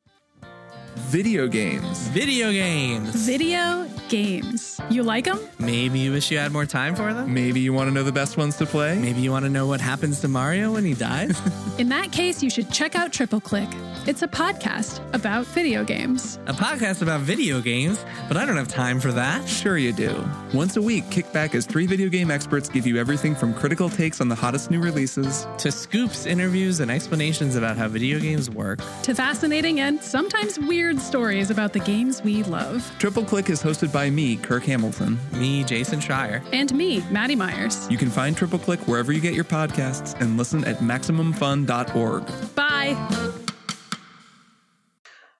[SPEAKER 3] Video games.
[SPEAKER 4] Video games.
[SPEAKER 5] Video
[SPEAKER 3] games. You like them?
[SPEAKER 4] Maybe you wish you had more time for them?
[SPEAKER 5] Maybe you want to know the best ones to play?
[SPEAKER 4] Maybe you want to know what happens to Mario when he dies?
[SPEAKER 3] In that case, you should check out Triple Click. It's a podcast about video games.
[SPEAKER 4] a podcast about video games, but I don't have time for that.
[SPEAKER 5] Sure, you do. Once a week, kick back as three video game experts give you everything from critical takes on the hottest new releases
[SPEAKER 4] To scoops, interviews, and explanations about how video games work.
[SPEAKER 3] To fascinating and sometimes weird stories about the games we love.
[SPEAKER 5] Triple Click is hosted by me, Kirk Hamilton.
[SPEAKER 4] Me, Jason Schreier.
[SPEAKER 3] And me, Maddie Myers.
[SPEAKER 5] You can find Triple Click wherever you get your podcasts and listen at MaximumFun.org.
[SPEAKER 3] Bye.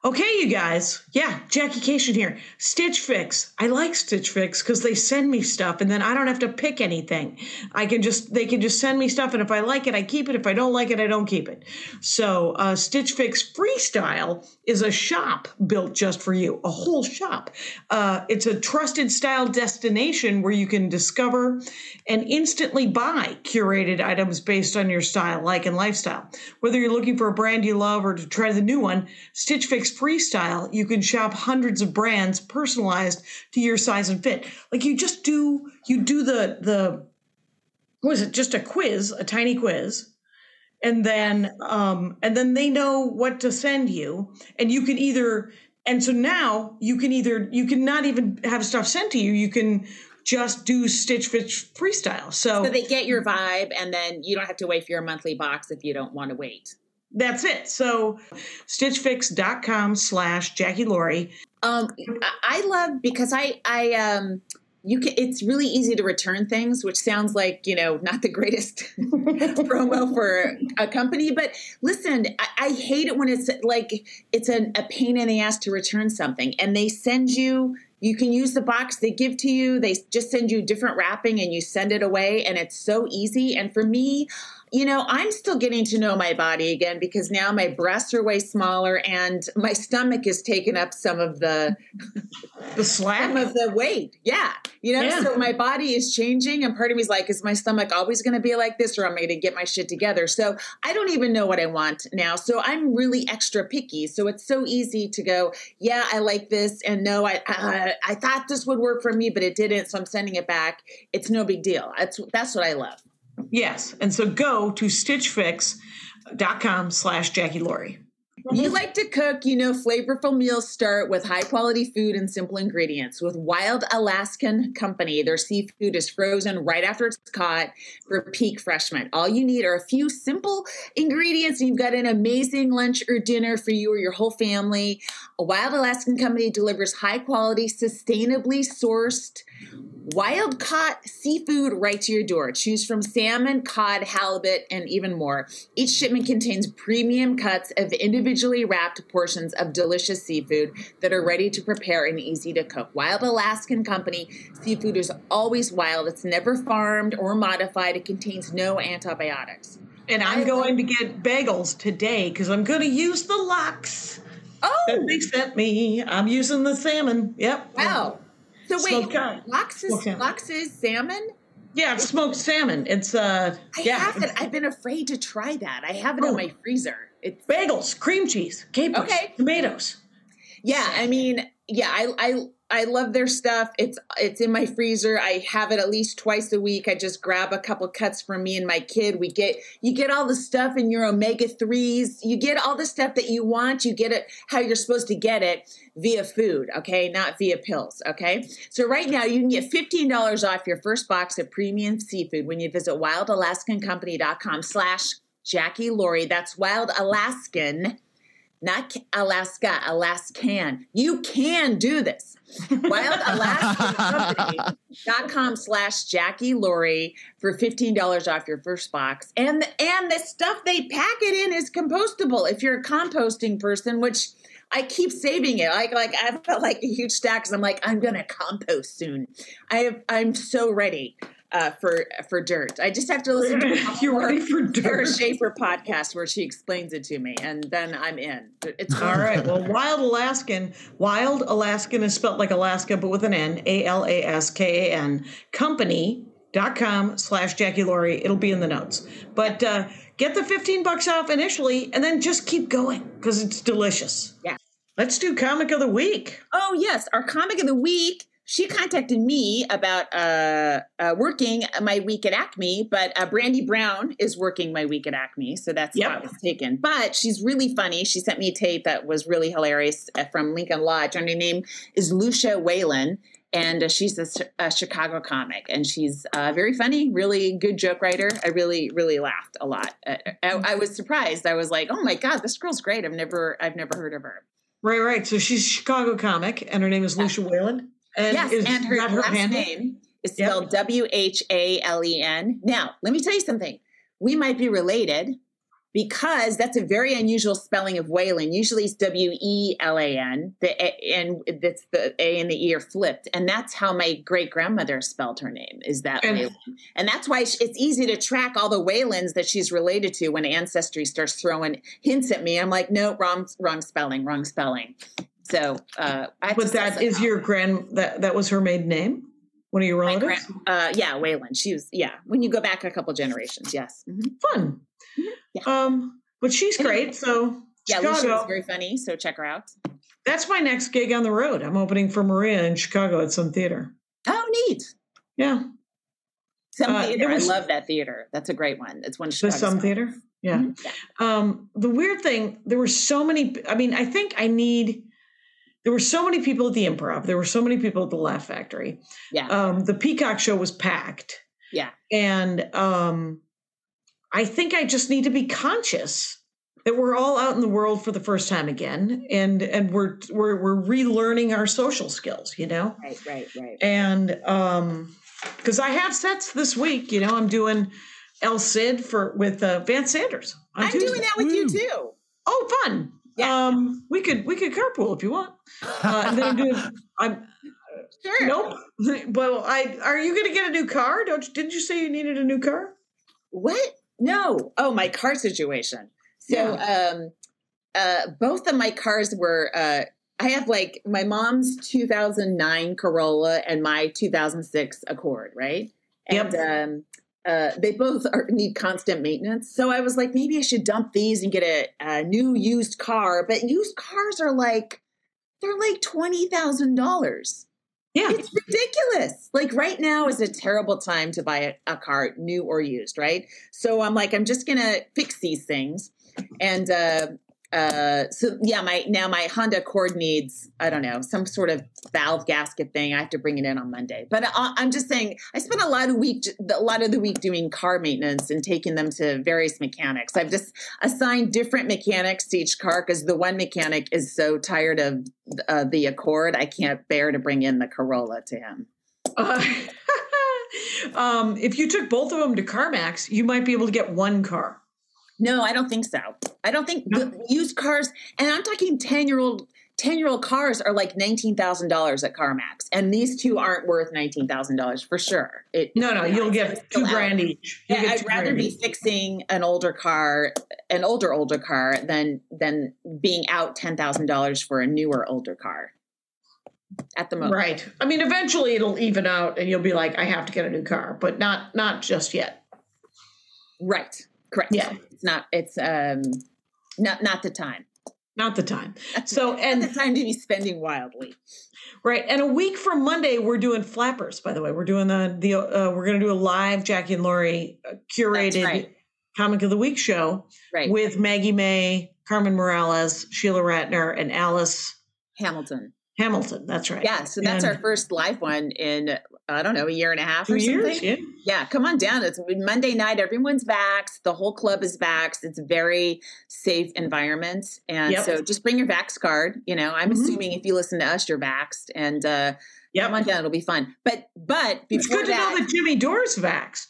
[SPEAKER 1] Okay, you guys. Yeah, Jackie Kashian here. Stitch Fix. I like Stitch Fix because they send me stuff and then I don't have to pick anything. I can just, they can just send me stuff and if I like it, I keep it. If I don't like it, I don't keep it. So, uh, Stitch Fix Freestyle is a shop built just for you, a whole shop. Uh, it's a trusted style destination where you can discover and instantly buy curated items based on your style, like and lifestyle. Whether you're looking for a brand you love or to try the new one, Stitch Fix Freestyle, you can shop hundreds of brands personalized to your size and fit. Like you just do, you do the the what is it? Just a quiz, a tiny quiz, and then um, and then they know what to send you, and you can either and so now you can either you can not even have stuff sent to you. You can just do Stitch Fix Freestyle. So,
[SPEAKER 2] So they get your vibe, and then you don't have to wait for your monthly box if you don't want to wait.
[SPEAKER 1] that's it. So stitchfix.com slash Jackie Laurie.
[SPEAKER 2] Um, I- I love because I I um you can it's really easy to return things, which sounds like you know not the greatest promo for a company. But listen, I, I hate it when it's like it's a, a pain in the ass to return something, and they send you. You can use the box they give to you. They just send you different wrapping and you send it away, and it's so easy. And for me, you know, I'm still getting to know my body again because now my breasts are way smaller and my stomach is taking up some of the
[SPEAKER 1] The slack.
[SPEAKER 2] of the weight. Yeah. You know,
[SPEAKER 1] Yeah.
[SPEAKER 2] so my body is changing and part of me is like, is my stomach always going to be like this or am I going to get my shit together? So I don't even know what I want now. So I'm really extra picky. So it's so easy to go, yeah, I like this. And no, I, I, I thought this would work for me, but it didn't. So I'm sending it back. It's no big deal. That's, that's what I love.
[SPEAKER 1] Yes. And so go to stitchfix.com slash Jackie Laurie.
[SPEAKER 2] You like to cook, you know, flavorful meals start with high quality food and simple ingredients. With Wild Alaskan Company, their seafood is frozen right after it's caught for peak freshness. All you need are a few simple ingredients, and you've got an amazing lunch or dinner for you or your whole family. A Wild Alaskan Company delivers high quality, sustainably sourced wild caught seafood right to your door. Choose from salmon, cod, halibut, and even more. Each shipment contains premium cuts of individually wrapped portions of delicious seafood that are ready to prepare and easy to cook. Wild Alaskan Company seafood is always wild. It's never farmed or modified. It contains no antibiotics.
[SPEAKER 1] And I'm going to get bagels today because I'm going to use the lox that
[SPEAKER 2] Oh,
[SPEAKER 1] they sent me. I'm using the salmon. Yep.
[SPEAKER 2] wow. So wait, lox is,
[SPEAKER 1] salmon.
[SPEAKER 2] lox is salmon?
[SPEAKER 1] Yeah, it's smoked salmon. It's uh
[SPEAKER 2] I
[SPEAKER 1] yeah.
[SPEAKER 2] have it. I've been afraid to try that. I have it
[SPEAKER 1] Oh.
[SPEAKER 2] in my freezer. It's
[SPEAKER 1] Bagels, cream cheese, capers,
[SPEAKER 2] Okay.
[SPEAKER 1] tomatoes.
[SPEAKER 2] yeah. I mean, yeah. I I I love their stuff. It's it's in my freezer. I have it at least twice a week. I just grab a couple cuts from me and my kid. We get you get all the stuff in your omega threes. You get all the stuff that you want. You get it how you're supposed to get it via food. Okay, not via pills. Okay. So right now you can get fifteen dollars off your first box of premium seafood when you visit wildalaskancompany.com/slash Jackie Laurie. That's Wild Alaskan not Alaska, Alaskan. You can do this. WildAlaskanCompany.com slash Jackie Laurie for $15 off your first box. And, and the stuff they pack it in is compostable if you're a composting person, which I keep saving it. Like, like I've got like a huge stack because I'm like, I'm gonna compost soon. I have I'm so ready uh, for for dirt. I just have to listen to
[SPEAKER 1] ready for
[SPEAKER 2] Sarah
[SPEAKER 1] dirt.
[SPEAKER 2] Schaefer podcast where she explains it to me, and then I'm in. It's
[SPEAKER 1] All right. Well, Wild Alaskan. Wild Alaskan is spelled like Alaska, but with an N. A L A S K A N. Company dot com slash Jackie Laurie. It'll be in the notes. But uh, get the 15 bucks off initially and then just keep going because it's delicious.
[SPEAKER 2] Yeah.
[SPEAKER 1] Let's do comic of the week.
[SPEAKER 2] Oh yes, our comic of the week she contacted me about uh, uh, working my week at Acme, but uh, Brandy Brown is working my week at Acme, so that's
[SPEAKER 1] Yep.
[SPEAKER 2] it's taken. But she's really funny. She sent me a tape that was really hilarious uh, from Lincoln Lodge, and her name is Lucia Whalen, and uh, she's a, a Chicago comic, and she's uh, very funny, really good joke writer. I really, really laughed a lot. I, I was surprised. I was like, "Oh my god, this girl's great! I've never, I've never heard of her."
[SPEAKER 1] Right, right. So she's a Chicago comic, and her name is Lucia Whalen. And
[SPEAKER 2] yes,
[SPEAKER 1] is
[SPEAKER 2] and her
[SPEAKER 1] that
[SPEAKER 2] last name is
[SPEAKER 1] Yep.
[SPEAKER 2] spelled W H A L E N. Now, let me tell you something. We might be related because that's a very unusual spelling of Whalen. Usually it's W E L A N, the A- and that's the A and the E are flipped, and that's how my great grandmother spelled her name. Is that
[SPEAKER 1] And-
[SPEAKER 2] Whalen? And that's why it's easy to track all the Whalens that she's related to when Ancestry starts throwing hints at me. I'm like, no, wrong, wrong spelling, wrong spelling. So, uh, I have to
[SPEAKER 1] But that is your grand. That that was her maiden name. One of your relatives.
[SPEAKER 2] gran- uh, yeah, Whalen. She was, yeah. When you go back a couple generations, yes. Mhm.
[SPEAKER 1] Fun.
[SPEAKER 2] Yeah.
[SPEAKER 1] Um, but she's great. So
[SPEAKER 2] Yeah,
[SPEAKER 1] Chicago.
[SPEAKER 2] was very funny. So check her out.
[SPEAKER 1] that's my next gig on the road. I'm opening for Maria in Chicago at some theater.
[SPEAKER 2] Oh, neat.
[SPEAKER 1] Yeah,
[SPEAKER 2] Some
[SPEAKER 1] Uh,
[SPEAKER 2] theater.
[SPEAKER 1] was-
[SPEAKER 2] I love that theater. That's a great one. It's one
[SPEAKER 1] the some theater. Yeah.
[SPEAKER 2] Mhm. Yeah.
[SPEAKER 1] Um, the weird thing, there were so many. I mean, I think I need. There were so many people at the Improv. There were so many people at the Laugh Factory.
[SPEAKER 2] Yeah.
[SPEAKER 1] Um, the Peacock show was packed.
[SPEAKER 2] Yeah.
[SPEAKER 1] And um, I think I just need to be conscious that we're all out in the world for the first time again, and and we're we're we're relearning our social skills. You know.
[SPEAKER 2] right, right, right.
[SPEAKER 1] and um because i have sets this week you know i'm doing el cid for with uh, vance sanders on
[SPEAKER 2] I'm
[SPEAKER 1] Tuesday.
[SPEAKER 2] doing that with you too.
[SPEAKER 1] oh fun
[SPEAKER 2] Yeah.
[SPEAKER 1] um we could we could carpool if you want uh, and then i'm i'm
[SPEAKER 2] Sure.
[SPEAKER 1] nope but i are you gonna get a new car don't you, didn't you say you needed a new car
[SPEAKER 2] What? No. Oh, my car situation. So, um, uh, both of my cars were. Uh, I have like my mom's 2009 Corolla and my 2006 Accord, right?
[SPEAKER 1] Yep.
[SPEAKER 2] And um, uh, they both are, need constant maintenance. So I was like, maybe I should dump these and get a, a new used car. But used cars are like, they're like twenty thousand dollars.
[SPEAKER 1] yeah
[SPEAKER 2] It's ridiculous. Like right now is a terrible time to buy a, a car, new or used, right? So I'm like, I'm just gonna fix these things, and uh, uh, so yeah, my now my Honda Accord needs I don't know some sort of valve gasket thing. I have to bring it in on Monday. But I, I'm just saying, I spent a lot of week a lot of the week doing car maintenance and taking them to various mechanics. I've just assigned different mechanics to each car because the one mechanic is so tired of uh, the Accord, I can't bear to bring in the Corolla to him.
[SPEAKER 1] uh, um if you took both of them to carmax you might be able to get one car
[SPEAKER 2] No, I don't think so. I don't think the used cars, and I'm talking 10 year old. 10 year old cars are like $19,000 at CarMax, and these two aren't worth $19,000 for sure. It,
[SPEAKER 1] no no you'll get two grand each You'll
[SPEAKER 2] Yeah, I'd rather be fixing an older car, an older older car, than than being out ten thousand dollars for a newer older car. At the moment,
[SPEAKER 1] Right. I mean, eventually it'll even out, and you'll be like, I have to get a new car, but not not just yet.
[SPEAKER 2] right, correct.
[SPEAKER 1] Yeah.
[SPEAKER 2] it's not. It's um, not not the time.
[SPEAKER 1] Not the time. So and
[SPEAKER 2] the time to be spending wildly.
[SPEAKER 1] right, and a week from Monday we're doing flappers. By the way, we're doing the the uh, we're going to do a live Jackie and Laurie uh, curated
[SPEAKER 2] right.
[SPEAKER 1] comic of the week show
[SPEAKER 2] Right,
[SPEAKER 1] with Maggie May, Carmen Morales, Sheila Ratner, and Alice
[SPEAKER 2] Hamilton.
[SPEAKER 1] Hamilton. That's right.
[SPEAKER 2] Yeah, so that's
[SPEAKER 1] And
[SPEAKER 2] our first live one in I don't know a year and a half
[SPEAKER 1] two
[SPEAKER 2] or something.
[SPEAKER 1] years. Yeah.
[SPEAKER 2] Yeah, come on down. It's Monday night. Everyone's vaxxed. The whole club is vaxxed. It's a very safe environment. And
[SPEAKER 1] Yep.
[SPEAKER 2] so just bring your vax card. You know, I'm
[SPEAKER 1] Mhm.
[SPEAKER 2] assuming if you listen to us, you're vaxxed. And uh,
[SPEAKER 1] Yep.
[SPEAKER 2] come on down. It'll be fun. But, but before It's
[SPEAKER 1] good to
[SPEAKER 2] that,
[SPEAKER 1] know that Jimmy Dore's vaxxed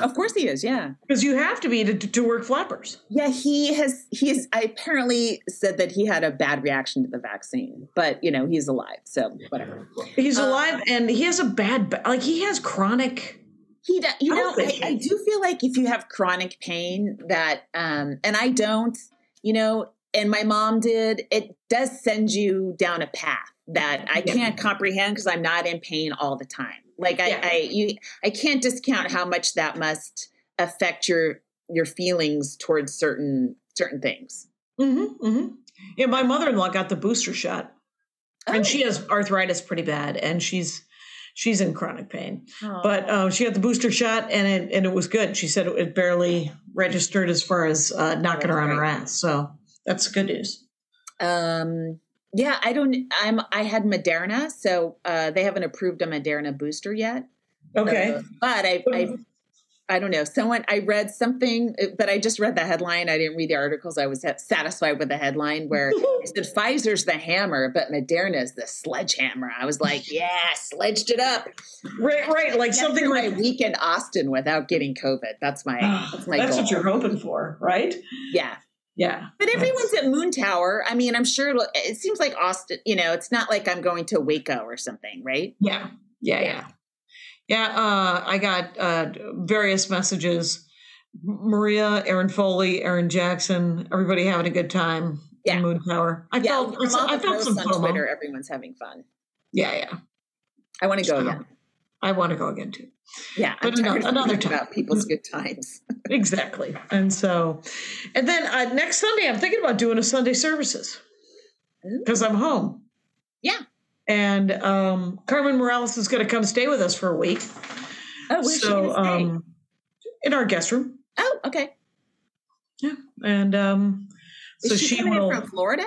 [SPEAKER 2] of course he is. Yeah.
[SPEAKER 1] because you have to be to, to work flappers.
[SPEAKER 2] Yeah. He has, he has I apparently said that he had a bad reaction to the vaccine, but, you know, he's alive. So whatever.
[SPEAKER 1] He's
[SPEAKER 2] Uh,
[SPEAKER 1] alive, and he has a bad like he has chronic.
[SPEAKER 2] He, do, you know, I, I do feel like if you have chronic pain, that, um, and I don't, you know, and my mom did, it does send you down a path that I can't comprehend because I'm not in pain all the time. Like I,
[SPEAKER 1] Yeah.
[SPEAKER 2] I, you, I can't discount how much that must affect your your feelings towards certain certain things.
[SPEAKER 1] Mm-hmm, mm-hmm. Yeah, my mother-in-law got the booster shot. and she has arthritis pretty bad, and she's she's in chronic pain.
[SPEAKER 2] Oh.
[SPEAKER 1] But uh, she got the booster shot, and it and it was good. She said it, it barely registered as far as uh, knocking her on her ass. So that's good news.
[SPEAKER 2] Um, yeah, I don't. I'm. I had Moderna, so uh, they haven't approved a Moderna booster yet.
[SPEAKER 1] Okay.
[SPEAKER 2] Uh, but I, I, I don't know. Someone I read something, uh, but I just read the headline. I didn't read the articles. I was satisfied with the headline where it said Pfizer's the hammer, but Moderna's the sledgehammer. I was like, yeah, sledged it up.
[SPEAKER 1] right, right. Like something like
[SPEAKER 2] my week in Austin without getting COVID. That's my. That's my
[SPEAKER 1] that's
[SPEAKER 2] goal.
[SPEAKER 1] what you're hoping for, right?
[SPEAKER 2] yeah.
[SPEAKER 1] Yeah.
[SPEAKER 2] But everyone's at Moon Tower. I mean, I'm sure it'll- seems like Austin, you know, it's not like I'm going to Waco or something, right?
[SPEAKER 1] Yeah. Yeah. Yeah. Yeah. Uh, I got uh, various messages. Maria, Aaron Foley, Aaron Jackson, everybody having a good time.
[SPEAKER 2] Yeah.
[SPEAKER 1] in Moon Tower. I
[SPEAKER 2] Yeah,
[SPEAKER 1] felt, I
[SPEAKER 2] the
[SPEAKER 1] felt some
[SPEAKER 2] on
[SPEAKER 1] FOMO.
[SPEAKER 2] Twitter, everyone's having fun.
[SPEAKER 1] Yeah. Yeah.
[SPEAKER 2] I want to go again.
[SPEAKER 1] I want to go again too.
[SPEAKER 2] Yeah,
[SPEAKER 1] but another- another time.
[SPEAKER 2] about people's good times.
[SPEAKER 1] Exactly. And so, and then uh, next Sunday, I'm thinking about doing a Sunday services because I'm home.
[SPEAKER 2] Yeah.
[SPEAKER 1] And um, Carmen Morales is going to come stay with us for a week.
[SPEAKER 2] Oh, where's
[SPEAKER 1] so,
[SPEAKER 2] she gonna stay?
[SPEAKER 1] um, in our guest room.
[SPEAKER 2] oh, okay.
[SPEAKER 1] Yeah. And um,
[SPEAKER 2] Is
[SPEAKER 1] so
[SPEAKER 2] she,
[SPEAKER 1] she, will.
[SPEAKER 2] from Florida?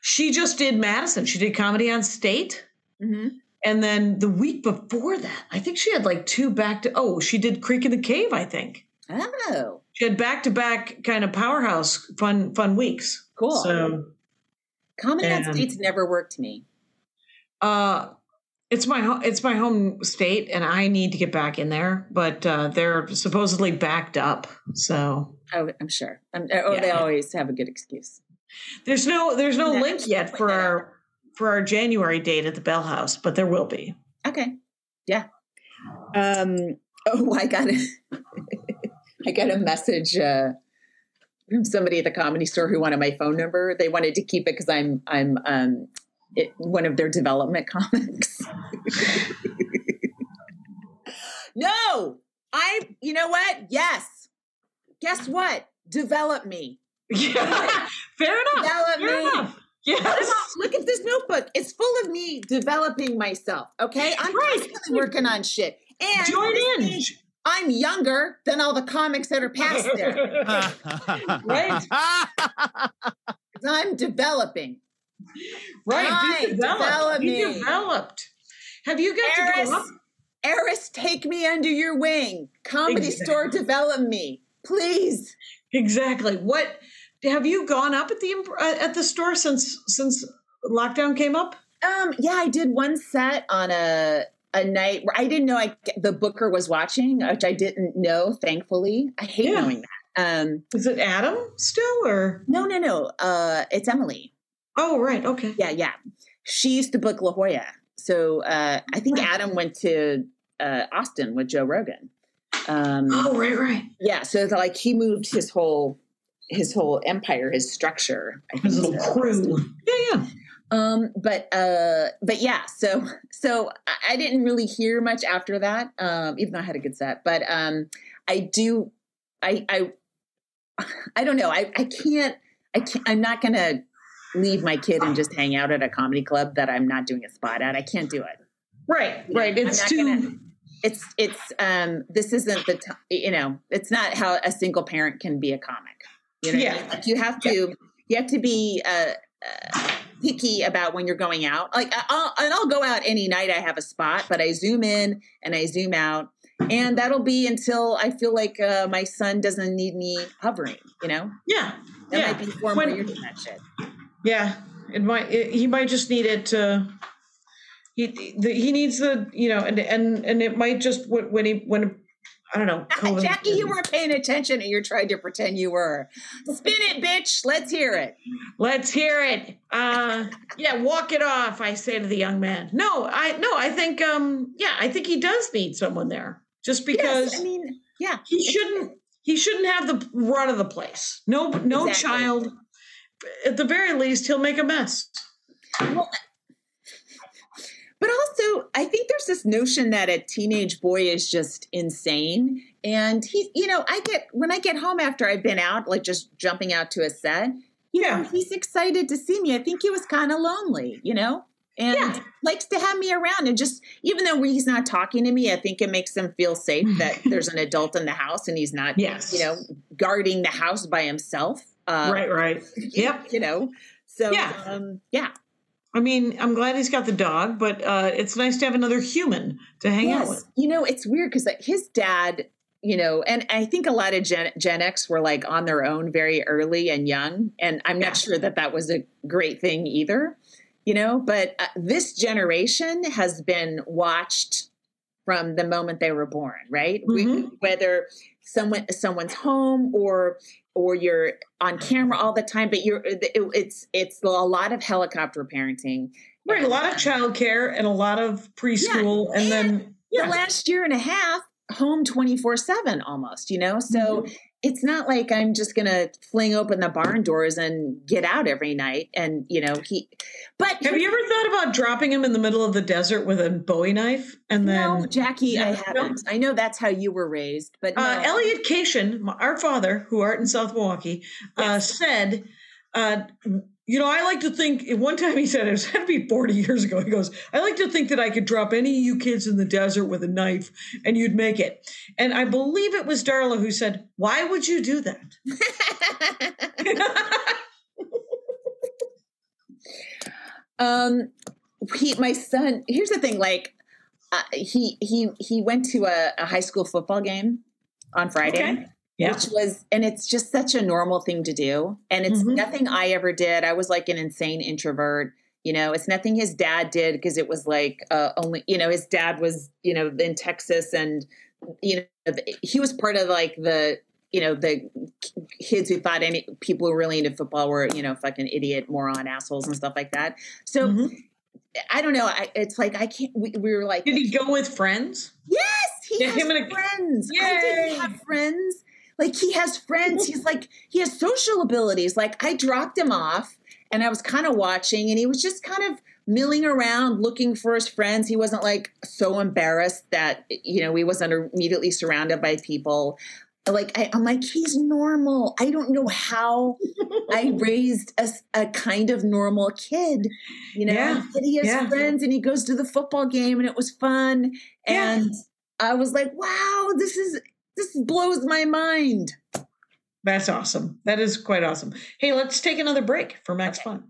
[SPEAKER 1] she just did Madison. She did comedy on state.
[SPEAKER 2] Mm-hmm.
[SPEAKER 1] And then the week before that, I think she had like two back to, oh, she did Creek in the Cave, I think.
[SPEAKER 2] Oh,
[SPEAKER 1] She had back to back kind of powerhouse fun fun weeks.
[SPEAKER 2] cool.
[SPEAKER 1] So
[SPEAKER 2] Comedy on
[SPEAKER 1] and-
[SPEAKER 2] State's never worked me.
[SPEAKER 1] uh it's my it's my home state and I need to get back in there, but uh they're supposedly backed up. So
[SPEAKER 2] Oh, I'm sure. I'm, oh, they always have a good excuse.
[SPEAKER 1] there's no there's no link yet for our for our January date at the Bell House, but there will be.
[SPEAKER 2] Okay. Yeah. Um. Oh, I got a, I got a message uh, from somebody at the comedy store who wanted my phone number. They wanted to keep it because I'm I'm um it, one of their development comics. no, I. You know what? Yes. Guess what? Develop me.
[SPEAKER 1] Yeah. Fair enough.
[SPEAKER 2] Develop
[SPEAKER 1] Fair
[SPEAKER 2] me.
[SPEAKER 1] enough. Yes.
[SPEAKER 2] Look at this notebook. It's full of me developing myself. Okay, I'm
[SPEAKER 1] Right.
[SPEAKER 2] constantly working on shit. And
[SPEAKER 1] Join in.
[SPEAKER 2] means I'm younger than all the comics that are past there.
[SPEAKER 1] right.
[SPEAKER 2] I'm developing.
[SPEAKER 1] Right. Be developed. Be developed. Have you got
[SPEAKER 2] Eris,
[SPEAKER 1] to go up?
[SPEAKER 2] Eris, take me under your wing. Comedy
[SPEAKER 1] Exactly.
[SPEAKER 2] store, develop me, please.
[SPEAKER 1] Exactly. What have you gone up at the uh, at the store since since lockdown came up?
[SPEAKER 2] Um, yeah, I did one set on a a night where I didn't know I the booker was watching, which I didn't know. Thankfully, I hate
[SPEAKER 1] Yeah.
[SPEAKER 2] knowing that. Um,
[SPEAKER 1] Is it Adam still or?
[SPEAKER 2] no, no, no. Uh, it's Emily.
[SPEAKER 1] Oh, right. Okay.
[SPEAKER 2] Yeah, yeah. She used to book La Jolla. So uh, I think Adam went to uh, Austin with Joe Rogan. Um,
[SPEAKER 1] Oh, right, right.
[SPEAKER 2] yeah, so like he moved his whole his whole empire, his structure.
[SPEAKER 1] His little crew. Yeah, yeah.
[SPEAKER 2] Um, but uh, but yeah, so so I- didn't really hear much after that, um, even though I had a good set. But um, I do, I I I don't know. I I can't. I can't. I'm not gonna leave my kid and just hang out at a comedy club that I'm not doing a spot at. I can't do it.
[SPEAKER 1] Right, right. It's too.
[SPEAKER 2] gonna- It's it's um this isn't the t- you know it's not how a single parent can be a comic. You know, what I
[SPEAKER 1] Yeah.
[SPEAKER 2] mean? like you have to you have to be uh, uh, picky about when you're going out. Like I- I'll and I'll go out any night I have a spot, but I zoom in and I zoom out, and that'll be until I feel like uh, my son doesn't need me hovering. You know,
[SPEAKER 1] Yeah,
[SPEAKER 2] that
[SPEAKER 1] yeah.
[SPEAKER 2] might be form
[SPEAKER 1] When-
[SPEAKER 2] you're doing that shit.
[SPEAKER 1] Yeah, it might. It, he might just need it to. He the, he needs the you know and and and it might just when when he when I don't know. COVID-
[SPEAKER 2] Jackie, you weren't paying attention, and you're trying to pretend you were. Spin it, bitch. Let's hear it.
[SPEAKER 1] Let's hear it. Uh, yeah, walk it off. I say to the young man. No, I no. I think um yeah. I think he does need someone there just because
[SPEAKER 2] Yes, I mean, yeah.
[SPEAKER 1] he shouldn't he shouldn't have the run of the place. No no
[SPEAKER 2] Exactly.
[SPEAKER 1] child. At the very least, he'll make a mess.
[SPEAKER 2] But also, I think there's this notion that a teenage boy is just insane. And he, you know, I get, when I get home after I've been out, like just jumping out to a set, you know, he's excited to see me. I think he was kind of lonely, you know? and
[SPEAKER 1] Yeah.
[SPEAKER 2] likes to have me around. And just even though he's not talking to me, I think it makes him feel safe that there's an adult in the house and he's not,
[SPEAKER 1] Yes.
[SPEAKER 2] you know, guarding the house by himself. Uh,
[SPEAKER 1] right, right. Yep.
[SPEAKER 2] You know, so
[SPEAKER 1] Yeah.
[SPEAKER 2] um, yeah.
[SPEAKER 1] I mean, I'm glad he's got the dog, but uh, it's nice to have another human to hang out with.
[SPEAKER 2] You know, it's weird because his dad, you know, and I think a lot of Gen, Gen X were like on their own very early and young. And I'm
[SPEAKER 1] Yeah.
[SPEAKER 2] not sure that that was a great thing either, you know, but uh, this generation has been watched from the moment they were born, right? We,
[SPEAKER 1] Mhm.
[SPEAKER 2] whether someone someone's home or or you're on camera all the time, but you're it, it's it's a lot of helicopter parenting.
[SPEAKER 1] Right, a lot of childcare and a lot of preschool, and then
[SPEAKER 2] the last year and a half home 24 7 almost you know so
[SPEAKER 1] Mm-hmm.
[SPEAKER 2] It's not like i'm just gonna fling open the barn doors and get out every night and you know he but
[SPEAKER 1] Have you ever thought about dropping him in the middle of the desert with a Bowie knife and then
[SPEAKER 2] no jackie i
[SPEAKER 1] No, no.
[SPEAKER 2] haven't i know that's how you were raised but.
[SPEAKER 1] Uh, Elliot Kashian, our father, who art in South Milwaukee, uh, said, uh, "You know, I like to think." One time he said, "It was had to be forty years ago." He goes, "I like to think that I could drop any of you kids in the desert with a knife, and you'd make it." And I believe it was Darla who said, "Why would you do that?"
[SPEAKER 2] um he my son here's the thing like uh, he he he went to a, a high school football game on friday
[SPEAKER 1] Okay. Yeah.
[SPEAKER 2] which was and it's just such a normal thing to do and it's
[SPEAKER 1] Mhm.
[SPEAKER 2] nothing i ever did i was like an insane introvert you know it's nothing his dad did because it was like uh, only you know his dad was you know in texas and you know he was part of like the you know the kids who thought any people who were really into football were you know fucking idiot moron assholes and stuff like that so
[SPEAKER 1] Mhm.
[SPEAKER 2] i don't know I, it's like i can't we, we were like
[SPEAKER 1] Did he go with friends?
[SPEAKER 2] Yes, he
[SPEAKER 1] Yeah,
[SPEAKER 2] has
[SPEAKER 1] him and
[SPEAKER 2] friends. I didn't have friends. Like he has friends. He's like he has social abilities. Like I dropped him off and I was kind of watching and he was just kind of milling around looking for his friends. He wasn't like so embarrassed that you know he wasn't immediately surrounded by people. Like I, I'm like he's normal. I don't know how I raised a, a, kind of normal kid. You know,
[SPEAKER 1] Yeah.
[SPEAKER 2] he has
[SPEAKER 1] Yeah.
[SPEAKER 2] friends and he goes to the football game and it was fun.
[SPEAKER 1] Yeah.
[SPEAKER 2] And I was like, wow, this is this blows my mind.
[SPEAKER 1] That's awesome. That is quite awesome. Hey, let's take another break for Max Fun.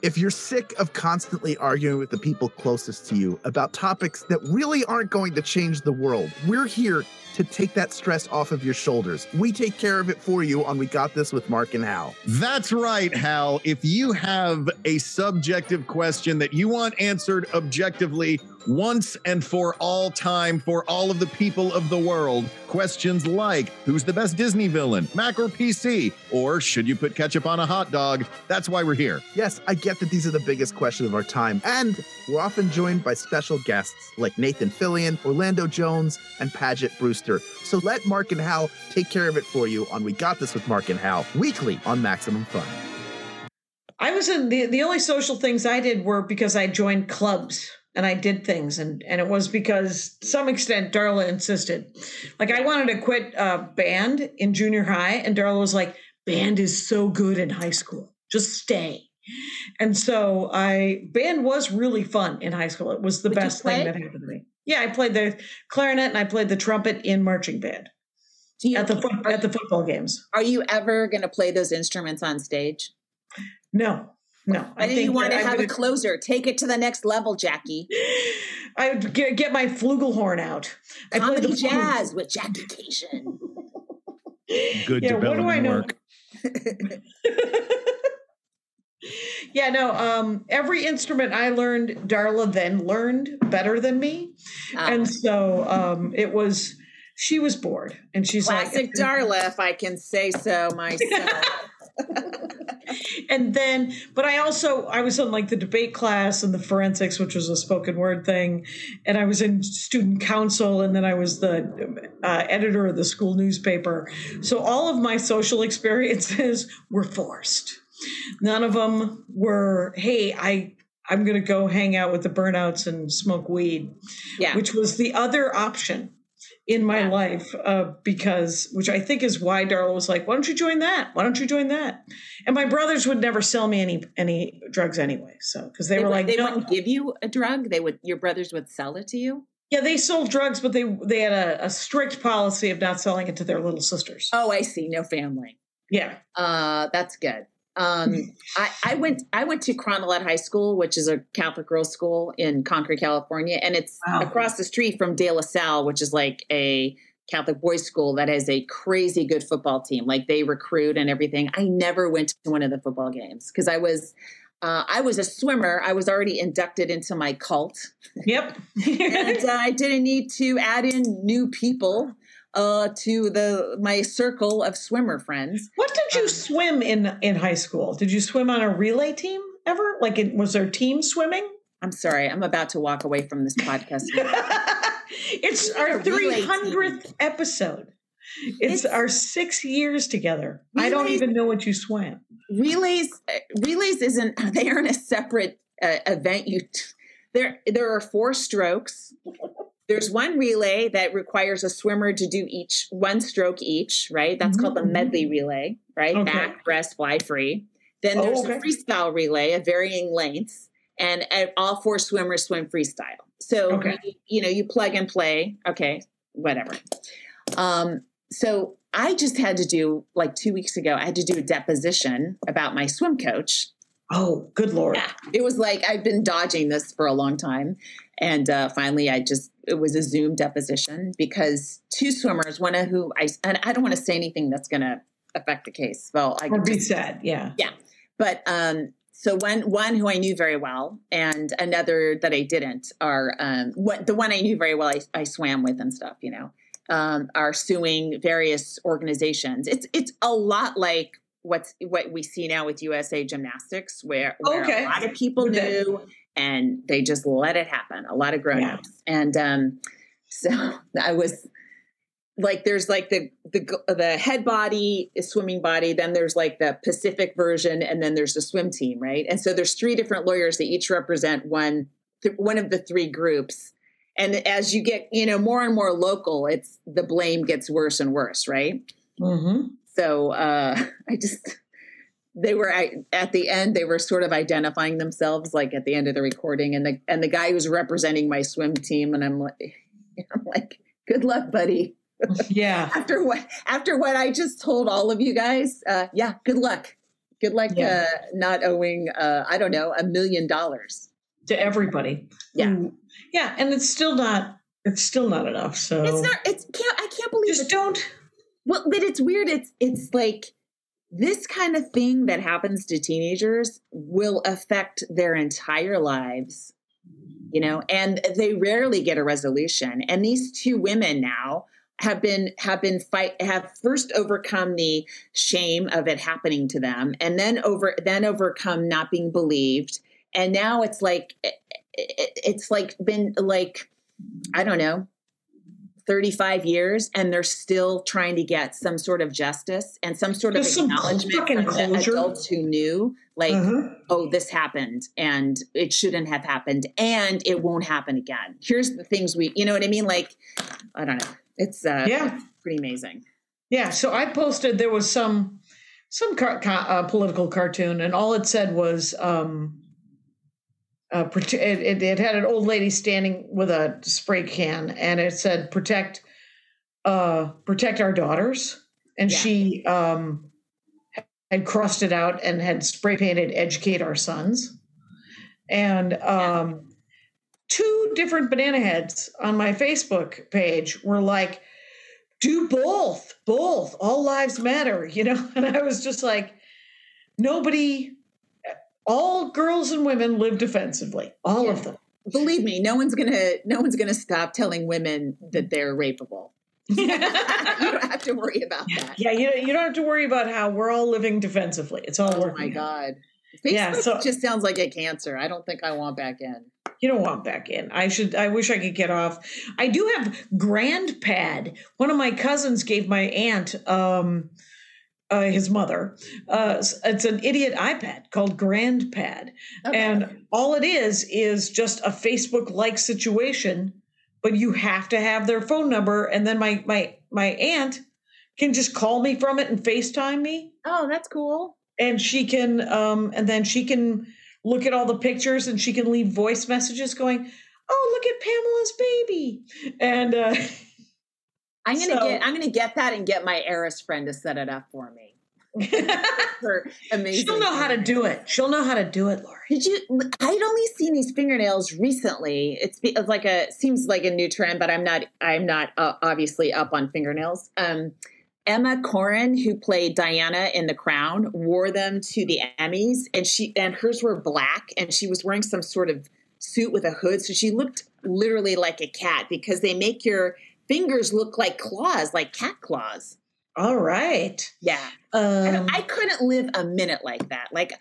[SPEAKER 6] If you're sick of constantly arguing with the people closest to you about topics that really aren't going to change the world, we're here to take that stress off of your shoulders. We take care of it for you on We Got This with Mark and Hal.
[SPEAKER 7] That's right, Hal. If you have a subjective question that you want answered objectively once and for all time for all of the people of the world, questions like who's the best Disney villain, Mac or PC, or should you put ketchup on a hot dog? That's why we're here.
[SPEAKER 6] Yes, I get that these are the biggest questions of our time, and we're often joined by special guests like Nathan Fillion, Orlando Jones, and Paget Brewster. So let Mark and Hal take care of it for you on We Got This with Mark and Hal, weekly on Maximum Fun.
[SPEAKER 1] I was in the the only social things I did were because I joined clubs and I did things and and it was because to some extent Darla insisted. Like I wanted to quit uh, band in junior high and Darla was like, "Band is so good in high school. Just stay." And so I band was really fun in high school. It was the
[SPEAKER 2] you
[SPEAKER 1] best thing that happened to me. Yeah, I played the clarinet and I played the trumpet in marching band
[SPEAKER 2] you,
[SPEAKER 1] at the at the football games.
[SPEAKER 2] are you ever going to play those instruments on stage?
[SPEAKER 1] No. No.
[SPEAKER 2] I think you want to
[SPEAKER 1] I'm
[SPEAKER 2] have a
[SPEAKER 1] gonna-
[SPEAKER 2] closer. Take it to the next level, Jackie.
[SPEAKER 1] I would get, get my flugelhorn out. I played
[SPEAKER 2] Comedy
[SPEAKER 1] the flugel-
[SPEAKER 2] jazz with Jackie Kashian.
[SPEAKER 7] Good
[SPEAKER 1] yeah, what do I
[SPEAKER 7] development
[SPEAKER 1] know?
[SPEAKER 7] work.
[SPEAKER 1] yeah, no. Um, every instrument I learned, Darla then learned better than me,
[SPEAKER 2] Um,
[SPEAKER 1] and so um, it was. She was bored, and she's
[SPEAKER 2] classic
[SPEAKER 1] like,
[SPEAKER 2] Darla, if I can say so myself.
[SPEAKER 1] and then but i also i was in like the debate class and the forensics which was a spoken word thing and i was in student council and then i was the uh, editor of the school newspaper. So all of my social experiences were forced. None of them were hey i i'm going to go hang out with the burnouts and smoke weed
[SPEAKER 2] yeah.
[SPEAKER 1] which was the other option in my
[SPEAKER 2] Yeah.
[SPEAKER 1] life uh, because, which I think is why Darla was like, "Why don't you join that? Why don't you join that?" And my brothers would never sell me any any drugs anyway, so because they,
[SPEAKER 2] They,
[SPEAKER 1] were
[SPEAKER 2] would-
[SPEAKER 1] like,
[SPEAKER 2] they
[SPEAKER 1] "No."
[SPEAKER 2] wouldn't give you a drug. They would. Your brothers would sell it to you.
[SPEAKER 1] Yeah, they sold drugs, but they they had a, a strict policy of not selling it to their little sisters.
[SPEAKER 2] Oh, I see. No family.
[SPEAKER 1] Yeah.
[SPEAKER 2] Uh, that's good. Um, I, I went I went to Carondelet High School, which is a Catholic girls' school in Concord, California, and it's
[SPEAKER 1] Wow.
[SPEAKER 2] across the street from De La Salle, which is like a Catholic boys' school that has a crazy good football team. Like they recruit and everything. I never went to one of the football games because I was uh, I was a swimmer. I was already inducted into my cult,
[SPEAKER 1] Yep.
[SPEAKER 2] and uh, I didn't need to add in new people uh, to the my circle of swimmer friends.
[SPEAKER 1] what did you swim in in high school? Did you swim on a relay team ever? Like, it, was there team swimming?
[SPEAKER 2] I'm sorry, I'm about to walk away from this podcast.
[SPEAKER 1] it's our
[SPEAKER 2] relay
[SPEAKER 1] three hundredth episode. It's,
[SPEAKER 2] It's-
[SPEAKER 1] our six years together. I don't even know what you swam.
[SPEAKER 2] relays, uh, relays isn't. They aren't a separate uh, event. You there. There are four strokes. There's one relay that requires a swimmer to do each one stroke each. Right. That's called the
[SPEAKER 1] Mhm.
[SPEAKER 2] medley relay. Right.
[SPEAKER 1] Okay.
[SPEAKER 2] Back, breast, fly free. Then
[SPEAKER 1] Oh,
[SPEAKER 2] there's
[SPEAKER 1] okay.
[SPEAKER 2] a freestyle relay of varying lengths, and all four swimmers swim freestyle. So
[SPEAKER 1] Okay.
[SPEAKER 2] you, you know you plug and play. Okay, whatever. Um, so I just had to do like two weeks ago. I had to do a deposition about my swim coach.
[SPEAKER 1] Oh, good lord!
[SPEAKER 2] Yeah, it was like I've been dodging this for a long time, and uh, finally, I just it was a Zoom deposition because two swimmers, one of who I and I don't want to say anything that's going to affect the case. Well, I can
[SPEAKER 1] be
[SPEAKER 2] just
[SPEAKER 1] yeah, Yeah.
[SPEAKER 2] but um so one one who I knew very well and another that I didn't are um what the one I knew very well I, I swam with and stuff you know um are suing various organizations it's it's a lot like what's what we see now with USA Gymnastics where, where
[SPEAKER 1] Okay.
[SPEAKER 2] a lot of people knew and they just let it happen a lot of grown-ups. And um so I was like there's like the the the head body is swimming body then there's like the pacific version and then there's the swim team right? And so there's three different lawyers that each represent one th- one of the three groups. And as you get you know more and more local it's the blame gets worse and worse right?
[SPEAKER 1] Mm-hmm.
[SPEAKER 2] So uh i just they were at the end they were sort of identifying themselves like at the end of the recording and the and the guy who's representing my swim team and i'm like i'm like good luck buddy
[SPEAKER 1] Yeah.
[SPEAKER 2] after what after what I just told all of you guys, uh, yeah, good luck. Good luck
[SPEAKER 1] Yeah.
[SPEAKER 2] uh, not owing uh, I don't know a million dollars.
[SPEAKER 1] To everybody.
[SPEAKER 2] Yeah.
[SPEAKER 1] Mm. Yeah, and it's still not. It's still not enough. So
[SPEAKER 2] It's not. It's can't. I can't believe
[SPEAKER 1] Just
[SPEAKER 2] it.
[SPEAKER 1] don't.
[SPEAKER 2] Well, but it's weird. It's it's like this kind of thing that happens to teenagers will affect their entire lives. You know, and they rarely get a resolution. And these two women now have been have been fight have first overcome the shame of it happening to them and then over then overcome not being believed and now it's like it, it- it's like been like i don't know 35 years and they're still trying to get some sort of justice and some sort of acknowledgement from the adults who knew like
[SPEAKER 1] Uh-huh.
[SPEAKER 2] oh this happened and it shouldn't have happened and it won't happen again. Here's the things we you know what i mean? Like i don't know. It's uh
[SPEAKER 1] Yeah.
[SPEAKER 2] pretty amazing.
[SPEAKER 1] Yeah, so I posted there was some some car, ca- uh, political cartoon, and all it said was um, uh, it, it, it had an old lady standing with a spray can, and it said "protect, uh, protect our daughters," and
[SPEAKER 2] Yeah.
[SPEAKER 1] she um, had crossed it out and had spray painted "educate our sons," and um, two different banana heads on my Facebook page were like do both both. All lives matter you know? And i was just like nobody all girls and women live defensively all of them.
[SPEAKER 2] Believe me no one's gonna no one's gonna stop telling women that they're rapeable you don't have to worry about that.
[SPEAKER 1] Yeah you, you don't have to worry about how we're all living defensively. It's all
[SPEAKER 2] oh
[SPEAKER 1] working
[SPEAKER 2] my god. Facebook
[SPEAKER 1] Yeah, so-
[SPEAKER 2] just sounds like a cancer. I don't think I want back in.
[SPEAKER 1] you don't want back in. I should i wish i could get off. I do have grandpad one of my cousins gave my aunt um uh, his mother uh, it's an idiot ipad called grandpad
[SPEAKER 2] Okay.
[SPEAKER 1] And all it is is just a Facebook like situation but you have to have their phone number, and then my my my aunt can just call me from it and FaceTime me,
[SPEAKER 2] Oh, that's cool.
[SPEAKER 1] and she can um and then she can look at all the pictures and she can leave voice messages going, "Oh, look at Pamela's baby," and uh,
[SPEAKER 2] I'm gonna
[SPEAKER 1] So-
[SPEAKER 2] get I'm gonna get that and get my heiress friend to set it up for me. Her amazing.
[SPEAKER 1] she'll know how to do it. She'll know how to do it, Lori.
[SPEAKER 2] Did you? I'd only seen these fingernails recently. It's, be- it's like a seems like a new trend, but I'm not. I'm not uh, obviously up on fingernails. Um, Emma Corrin, who played Diana in The Crown, wore them to the Emmys, and she and hers were black, and she was wearing some sort of suit with a hood, so she looked literally like a cat because they make your fingers look like claws, like cat claws.
[SPEAKER 1] All right.
[SPEAKER 2] Yeah, I,
[SPEAKER 1] Um,
[SPEAKER 2] I couldn't live a minute like that. Like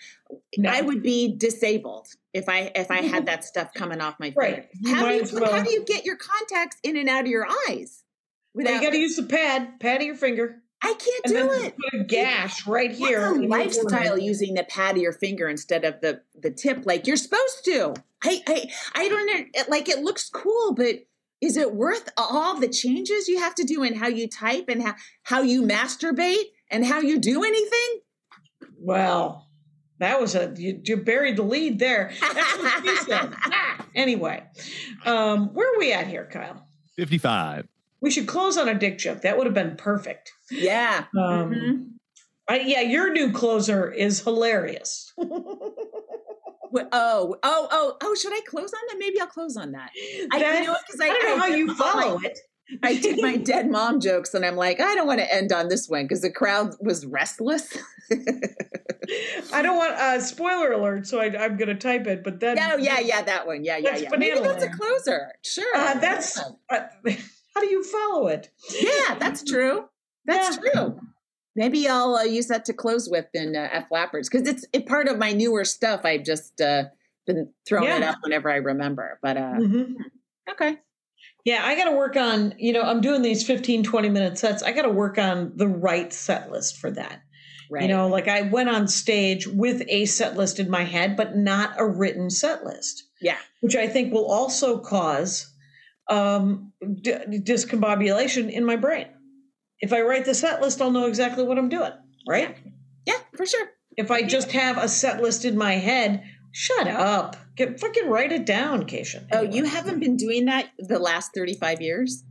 [SPEAKER 1] no.
[SPEAKER 2] I would be disabled if I if I had that stuff coming off my
[SPEAKER 1] Right.
[SPEAKER 2] finger. How do you
[SPEAKER 1] well-
[SPEAKER 2] how do you get your contacts in and out of your eyes?
[SPEAKER 1] Well, you got to use the pad, pad of your finger,
[SPEAKER 2] I can't do it.
[SPEAKER 1] put a gash right here.
[SPEAKER 2] A lifestyle using the pad of your finger instead of the the tip like you're supposed to? I I I don't know. Like it looks cool, but is it worth all the changes you have to do in how you type and how how you masturbate and how you do anything?
[SPEAKER 1] Well, that was a you, you buried the lead there. That's what said. anyway, um, where are we at here, Kyle?
[SPEAKER 8] 55.
[SPEAKER 1] We should close on a dick joke. That would have been perfect.
[SPEAKER 2] Yeah.
[SPEAKER 1] Um,
[SPEAKER 2] Mhm.
[SPEAKER 1] I, yeah, your new closer is hilarious.
[SPEAKER 2] Oh, oh, oh, oh! Should I close on that? Maybe I'll close on that. I, you know, because I,
[SPEAKER 1] I don't know
[SPEAKER 2] I
[SPEAKER 1] how you
[SPEAKER 2] all my-
[SPEAKER 1] follow it.
[SPEAKER 2] I did my dead mom jokes, and I'm like, I don't want to end on this one because the crowd was restless.
[SPEAKER 1] I don't want uh, spoiler alert, so I, I'm going to type it. But then,
[SPEAKER 2] yeah, yeah, yeah, that one. Yeah, yeah, yeah. Maybe that's a closer. Sure.
[SPEAKER 1] uh, that's uh, how do you follow it?
[SPEAKER 2] yeah, that's true. That's
[SPEAKER 1] Yeah.
[SPEAKER 2] true. Maybe I'll uh, use that to close with in uh, F Flappers because it's it, part of my newer stuff. I've just uh, been throwing it up whenever I remember. But uh,
[SPEAKER 1] Mhm.
[SPEAKER 2] okay.
[SPEAKER 1] Yeah, I got to work on, you know, I'm doing these 15, 20 minute sets. I got to work on the right set list for that.
[SPEAKER 2] Right.
[SPEAKER 1] You know, like I went on stage with a set list in my head, but not a written set list,
[SPEAKER 2] yeah.
[SPEAKER 1] which I think will also cause um, d- discombobulation in my brain. If I write the set list, I'll know exactly what I'm doing, right?
[SPEAKER 2] Yeah, for sure.
[SPEAKER 1] If I just have a set list in my head, shut up. Get fucking write it down, Keisha.
[SPEAKER 2] Oh, you haven't been doing that the last 35 years?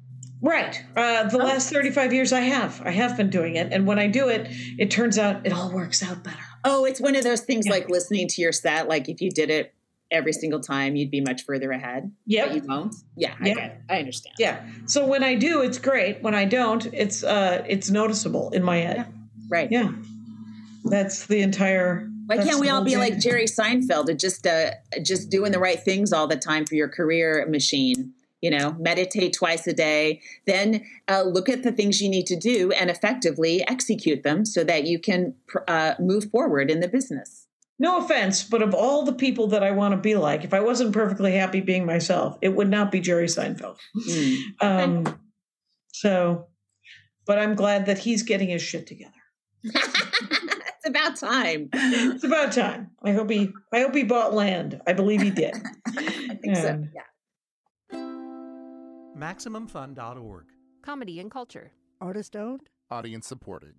[SPEAKER 1] Right. Uh, the
[SPEAKER 2] Oh.
[SPEAKER 1] last 35 years I have. I have been doing it. And when I do it, it turns out it all works out better.
[SPEAKER 2] Oh, it's one of those things
[SPEAKER 1] Yeah.
[SPEAKER 2] like listening to your set. Like if you did it every single time, you'd be much further ahead.
[SPEAKER 1] Yeah.
[SPEAKER 2] But you won't. Yeah, I
[SPEAKER 1] Yeah.
[SPEAKER 2] get it. I understand.
[SPEAKER 1] Yeah. So when I do, it's great. When I don't, it's uh it's noticeable in my head.
[SPEAKER 2] Right.
[SPEAKER 1] Yeah. That's the entire
[SPEAKER 2] Why can't we all be like Jerry Seinfeld and just uh just doing the right things all the time for your career machine? You know, meditate twice a day, then uh, look at the things you need to do and effectively execute them so that you can pr- uh, move forward in the business.
[SPEAKER 1] No offense, but of all the people that I want to be like, if I wasn't perfectly happy being myself, it would not be Jerry Seinfeld.
[SPEAKER 2] Mm.
[SPEAKER 1] Um so but I'm glad that he's getting his shit together.
[SPEAKER 2] it's about time.
[SPEAKER 1] It's about time. I hope he I hope he bought land. I believe he did.
[SPEAKER 2] I think so. Yeah.
[SPEAKER 9] MaximumFun.org.
[SPEAKER 10] Comedy and culture.
[SPEAKER 11] Artist owned?
[SPEAKER 12] Audience supported.